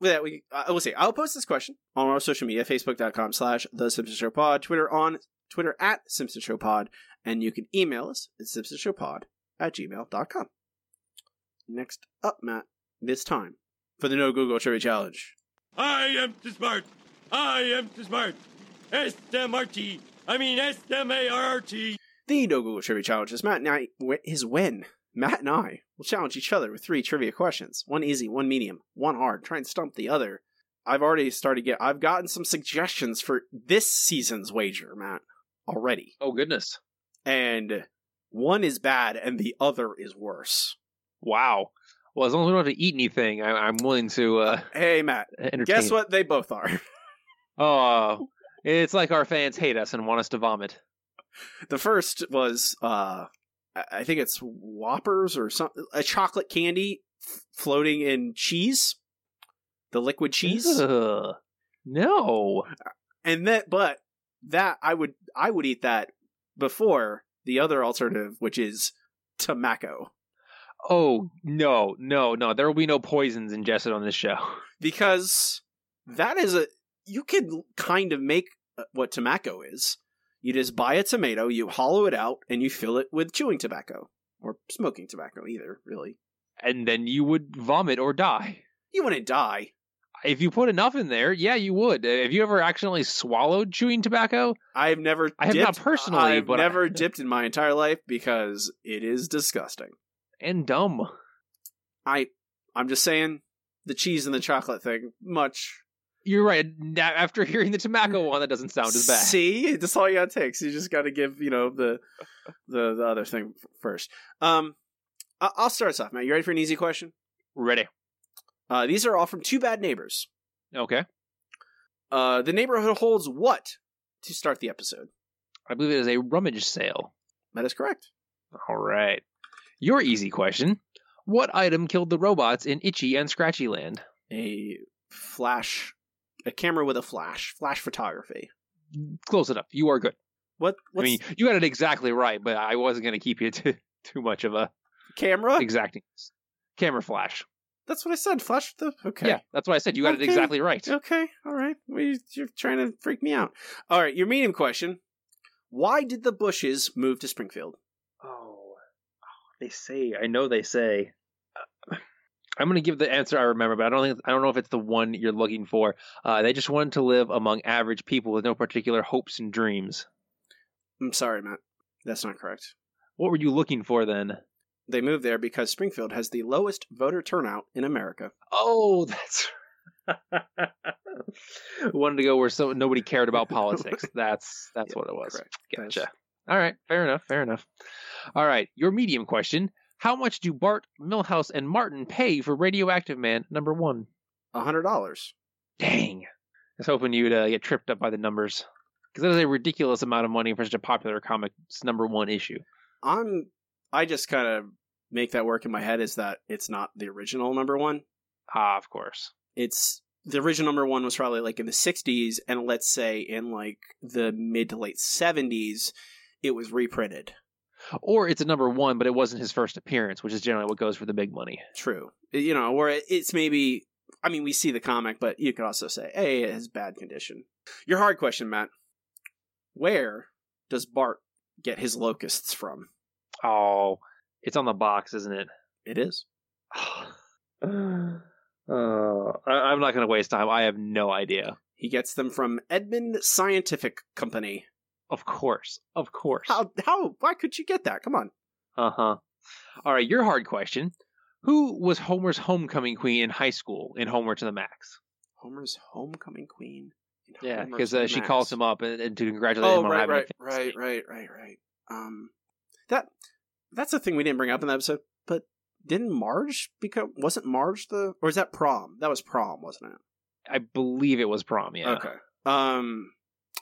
A: With that, we uh, we'll see. I'll post this question on our social media: Facebook.com slash The Simpsons Show Pod, Twitter on Twitter at Simpsons Show Pod, and you can email us at Simpsons Show Pod at gmail.com. Next up, Matt, this time for the No Google Trivia Challenge.
E: I am too smart. I am too smart. S-M-R-T. I mean S-M-A-R-R-T.
A: The No Google Trivia Challenge is Matt and I is when Matt and I will challenge each other with three trivia questions: one easy, one medium, one hard. Try and stump the other. I've already started get. I've gotten some suggestions for this season's wager, Matt, already.
B: Oh goodness!
A: And one is bad, and the other is worse.
B: Wow. Well, as long as we don't have to eat anything, I, I'm willing to. Uh,
A: Hey, Matt.
B: entertain.
A: Guess what? They both are.
B: Oh, it's like our fans hate us and want us to vomit.
A: The first was, uh, I- think it's Whoppers or something, a chocolate candy f- floating in cheese, the liquid cheese.
B: Ugh. No.
A: And that, but that I would, I would eat that before the other alternative, which is tomacco,
B: Oh no, no, no! There will be no poisons ingested on this show.
A: because that is a you can kind of make uh, what tomacco is. You just buy a tomato, you hollow it out, and you fill it with chewing tobacco or smoking tobacco, either really.
B: And then you would vomit or die.
A: You wouldn't die.
B: If you put enough in there, yeah, you would. Uh, Have you ever accidentally swallowed chewing tobacco?
A: I've never.
B: I have not
A: dipped-
B: personally,
A: I've
B: but I-
A: never dipped in my entire life because it is disgusting
B: and dumb.
A: I. I'm just saying, the cheese and the chocolate thing, much.
B: You're right. After hearing the tobacco one, that doesn't sound as bad.
A: See, that's all you gotta take. You just gotta give, you know, the the the other thing first. Um, I'll start us off, Matt. You ready for an easy question?
B: Ready.
A: Uh, these are all from Two Bad Neighbors.
B: Okay.
A: Uh, the neighborhood holds what to start the episode?
B: I believe it is a rummage sale.
A: That is correct.
B: All right. Your easy question. What item killed the robots in Itchy and Scratchy Land?
A: A flash, a camera with a flash, flash photography.
B: Close enough. You are good.
A: What?
B: I mean, you got it exactly right, but I wasn't going to keep you to too much of a
A: camera?
B: exacting camera flash.
A: That's what I said. Flash the okay.
B: Yeah, that's what I said. You got
A: Okay.
B: it exactly right.
A: Okay, all right. Well, you're trying to freak me out. All right, your medium question: Why did the Bushes move to Springfield?
B: Oh, oh they say. I know they say. I'm going to give the answer I remember, but I don't think I don't know if it's the one you're looking for. Uh, they just wanted to live among average people with no particular hopes and dreams.
A: I'm sorry, Matt. That's not correct.
B: What were you looking for then?
A: They moved there because Springfield has the lowest voter turnout in America.
B: Oh, that's wanted to go where so nobody cared about politics. That's that's what it was.
A: correct.
B: Gotcha. All right, fair enough. Fair enough. All right, your medium question: How much do Bart, Milhouse, and Martin pay for Radioactive Man number one?
A: A hundred dollars.
B: Dang! I was hoping you'd uh, get tripped up by the numbers because that is a ridiculous amount of money for such a popular comic's number one issue.
A: I'm. I just kind of make that work in my head. Is that it's not the original number one?
B: Ah, of course.
A: It's the original number one was probably like in the '60s, and let's say in like the mid to late '70s, it was reprinted.
B: Or it's a number one, but it wasn't his first appearance, which is generally what goes for the big money.
A: True. You know, or it's maybe. I mean, we see the comic, but you could also say, "Hey, it has bad condition." Your hard question, Matt. Where does Bart get his locusts from?
B: Oh, it's on the box, isn't it?
A: It is.
B: Uh, I, I'm not going to waste time. I have no idea.
A: He gets them from Edmund Scientific Company.
B: Of course, of course.
A: How? How? Why could you get that? Come on.
B: Uh huh. All right, your hard question: Who was Homer's homecoming queen in high school in Homer to the Max?
A: Homer's homecoming queen. in
B: Yeah, because uh, she
A: Max.
B: calls him up and, and to congratulate
A: Oh,
B: him on
A: right,
B: having
A: right, right, right, right, right. Um, that that's the thing we didn't bring up in the episode. But didn't Marge become? Wasn't Marge the? Or is that prom? That was prom, wasn't it?
B: I believe it was prom. Yeah.
A: Okay. Um,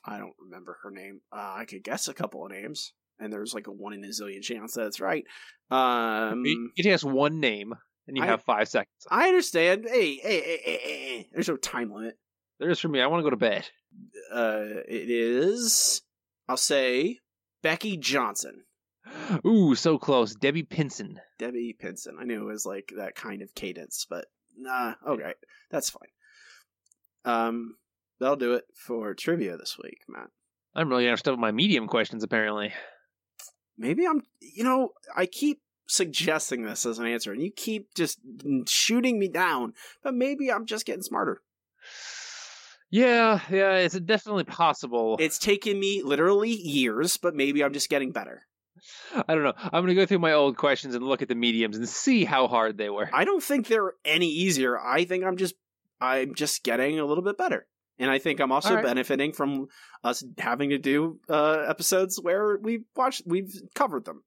A: I don't remember her name. Uh, I could guess a couple of names, and there's like a one in a zillion chance that it's right. Um,
B: You you just one name, and you
A: I-
B: have five seconds.
A: I understand. Hey, hey, hey, hey, hey, hey. There's no time limit.
B: There is for me. I want to go to bed.
A: Uh, it is. I'll say Becky Johnson.
B: Ooh, so close. Debbie Pinson.
A: Debbie Pinson. I knew it was like that kind of cadence, but nah. Okay, that's fine. Um, that'll do it for trivia this week, Matt.
B: I'm really interested with my medium questions. Apparently,
A: Maybe I'm. You know, I keep suggesting this as an answer, and you keep just shooting me down. But maybe I'm just getting smarter.
B: yeah, yeah, it's definitely possible.
A: It's taken me literally years, but maybe I'm just getting better.
B: I don't know. I'm gonna go through my old questions and look at the mediums and see how hard they were.
A: I don't think they're any easier. I think I'm just I'm just getting a little bit better. And I think I'm also
B: All right.
A: benefiting from us having to do uh, episodes where we've watched we've covered them.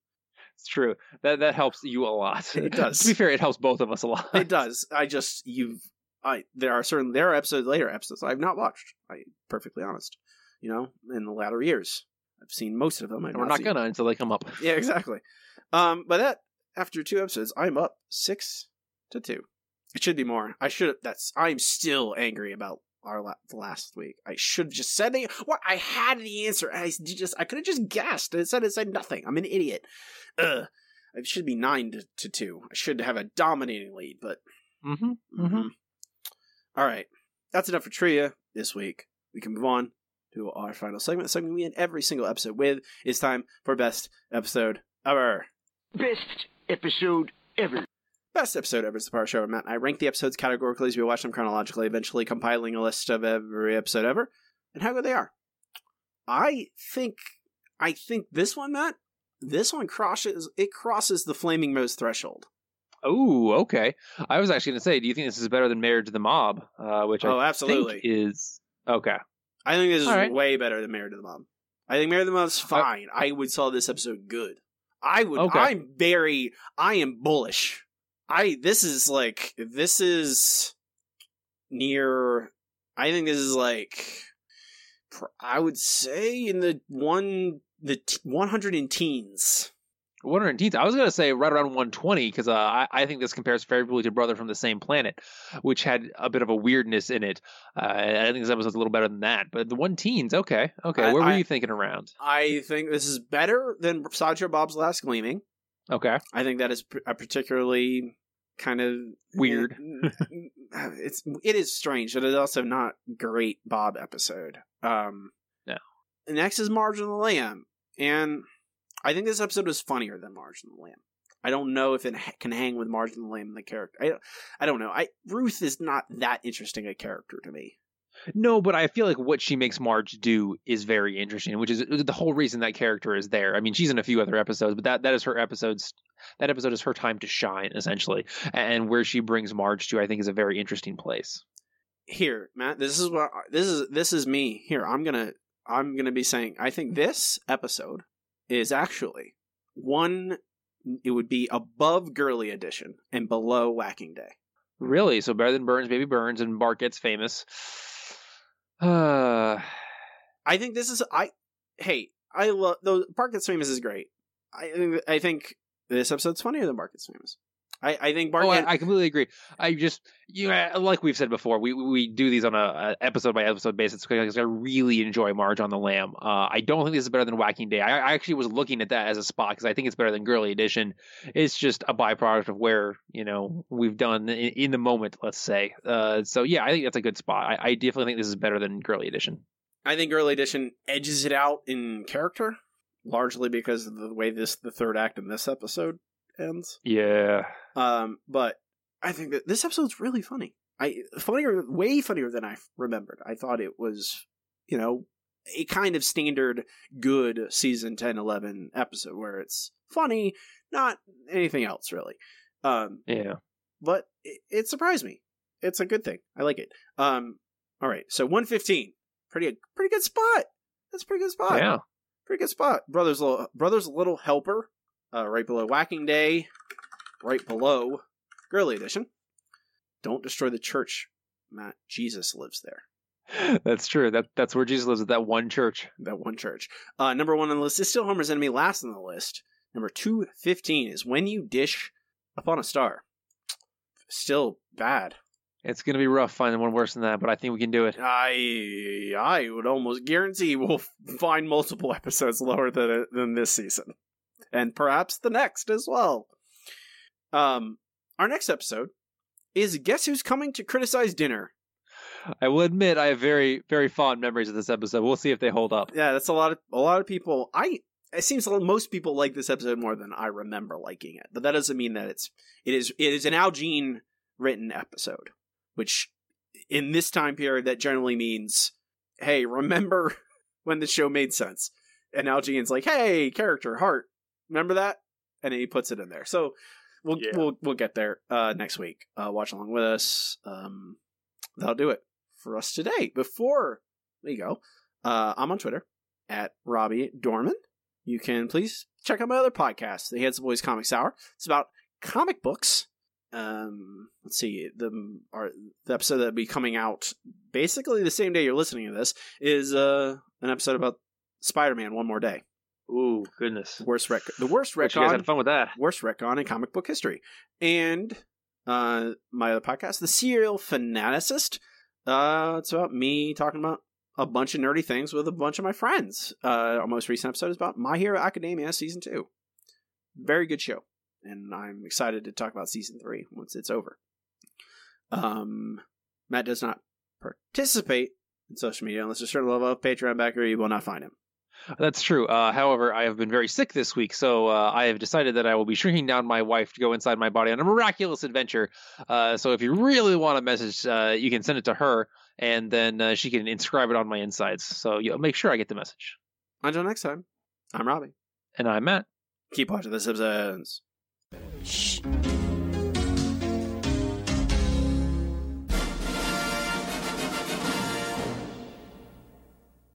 B: It's true. That that helps you a lot.
A: It does.
B: to be fair, it helps both of us a lot.
A: It does. I just you've I there are certain there are episodes later episodes I've not watched. I perfectly honest. You know, in the latter years. I've seen most of them. I've
B: And we're not
A: seen-
B: gonna until they come up.
A: Yeah, exactly. Um, but that after two episodes, I'm up six to two. It should be more. I should. That's. I'm still angry about our la- last week. I should have just said the. What I had the answer. I s- just. I could have just guessed. It said it said nothing. I'm an idiot. Ugh. It should be nine to, to two. I should have a dominating lead, but
B: Mm-hmm.
A: Mhm. All right. That's enough for trivia this week. We can move on to our final segment, something we end every single episode with. It's time for best episode ever.
H: Best episode ever.
A: Best episode ever is the part show Matt and I rank the episodes categorically as we watch them chronologically, eventually compiling a list of every episode ever and how good they are. I think I think this one, Matt, this one crosses it crosses the flaming moe's threshold.
B: Oh, okay. I was actually gonna say, do you think this is better than Marriage to the Mob? Uh, which
A: Oh,
B: I
A: absolutely.
B: think is okay.
A: I think this is
B: right.
A: way better than Married to the Mob. I think Married to the Mob's fine. I would call this episode good. I would.
B: Okay.
A: I'm very. I am bullish. I. This is like. This is near. I think this is like. I would say in the one the t- 100 in teens.
B: 110th. I was gonna say right around 120 because uh, I, I think this compares favorably to Brother from the Same Planet, which had a bit of a weirdness in it. Uh, I think this episode's a little better than that. But the one teens, okay, okay.
A: I-
B: Where were
A: I-
B: you thinking around?
A: I think this is better than Sideshow Bob's Last Gleaming.
B: Okay,
A: I think that is a particularly kind of
B: Weird.
A: it's it is strange. but It is also not great Bob episode. Um,
B: No.
A: Next is Marge and the Lam, and I think this episode was funnier than Marge and the Lam. I don't know if it can hang with Marge and the Lam the character. I, I don't know. I Ruth is not that interesting a character to me.
B: No, but I feel like what she makes Marge do is very interesting, which is the whole reason that character is there. I mean, she's in a few other episodes, but that that is her episodes. That episode is her time to shine, essentially, and where she brings Marge to, I think, is a very interesting place.
A: Here, Matt, this is what this is. This is me. Here, I'm gonna I'm gonna be saying. I think this episode is actually one. It would be above Girly Edition and below Whacking Day.
B: Really? So better than Burns, Baby Burns, and Bart gets famous. Uh,
A: I think this is I. Hey, I love though. Bart gets famous is great. I I think this episode's funnier than Bart gets famous. I, I think Bart.
B: oh, I, I completely agree. I just, you know, like we've said before, we we do these on a, a episode by episode basis because I really enjoy Marge on the Lam. Uh, I don't think this is better than Whacking Day. I, I actually was looking at that as a spot because I think it's better than Girly Edition. It's just a byproduct of where you know we've done in, in the moment. Let's say. Uh, so yeah, I think that's a good spot. I, I definitely think this is better than Girly Edition.
A: I think Girly Edition edges it out in character, largely because of the way this the third act in this episode ends.
B: Yeah.
A: Um, but I think that this episode's really funny. I funnier, way funnier than I remembered. I thought it was, you know, a kind of standard good season 10, 11 episode where it's funny, not anything else really. Um,
B: Yeah.
A: but it, it surprised me. It's a good thing. I like it. Um, all right, so 115, pretty pretty good spot. That's a pretty good spot.
B: Yeah.
A: Pretty good spot. Brothers, little brothers, little helper, uh, right below Whacking Day, right below Girly Edition. Don't destroy the church, Matt. Jesus lives there.
B: That's true. That that's where Jesus lives at that one church.
A: That one church. Uh, number one on the list is still Homer's Enemy. Last on the list, number two fifteen is When You Dish Upon a Star. Still bad.
B: It's gonna be rough finding one worse than that, but I think we can do it.
A: I I would almost guarantee we'll find multiple episodes lower than than this season, and perhaps the next as well. Um, our next episode is Guess Who's Coming to Criticize Dinner.
B: I will admit I have very very fond memories of this episode. We'll see if they hold up.
A: Yeah, that's a lot of a lot of people. I it seems like most people like this episode more than I remember liking it, but that doesn't mean that it's it is it is an Al Jean written episode, which in this time period that generally means, hey, remember when the show made sense? And Al Jean's like, hey, character heart, remember that? And he puts it in there. So we'll we'll we'll get there uh, next week. Uh, watch along with us. Um, that'll do it for us today. Before we go, uh, I'm on Twitter at Robbie Dorman. You can please check out my other podcast, The Handsome Boys Comics Hour. It's about comic books. Um, let's see, the our, the episode that'll be coming out basically the same day you're listening to this is uh, an episode about Spider-Man. One more day.
B: Ooh, goodness!
A: Worst rec- the worst
B: Bet you guys had fun with that.
A: worst rec on in comic book history, and uh, my other podcast, The Serial Fanaticist. Uh, it's about me talking about a bunch of nerdy things with a bunch of my friends. Uh, our most recent episode is about My Hero Academia season two. Very good show, and I'm excited to talk about season three once it's over. Um, Matt does not participate in social media unless a certain level of Patreon backer. You will not find him.
B: That's true. Uh, however, I have been very sick this week, so uh, I have decided that I will be shrinking down my wife to go inside my body on a miraculous adventure. Uh, so if you really want a message, uh, you can send it to her, and then uh, she can inscribe it on my insides. So you know, make sure I get the message.
A: Until next time, I'm Robbie.
B: And I'm Matt.
A: Keep watching the Simpsons.
O: 嘘。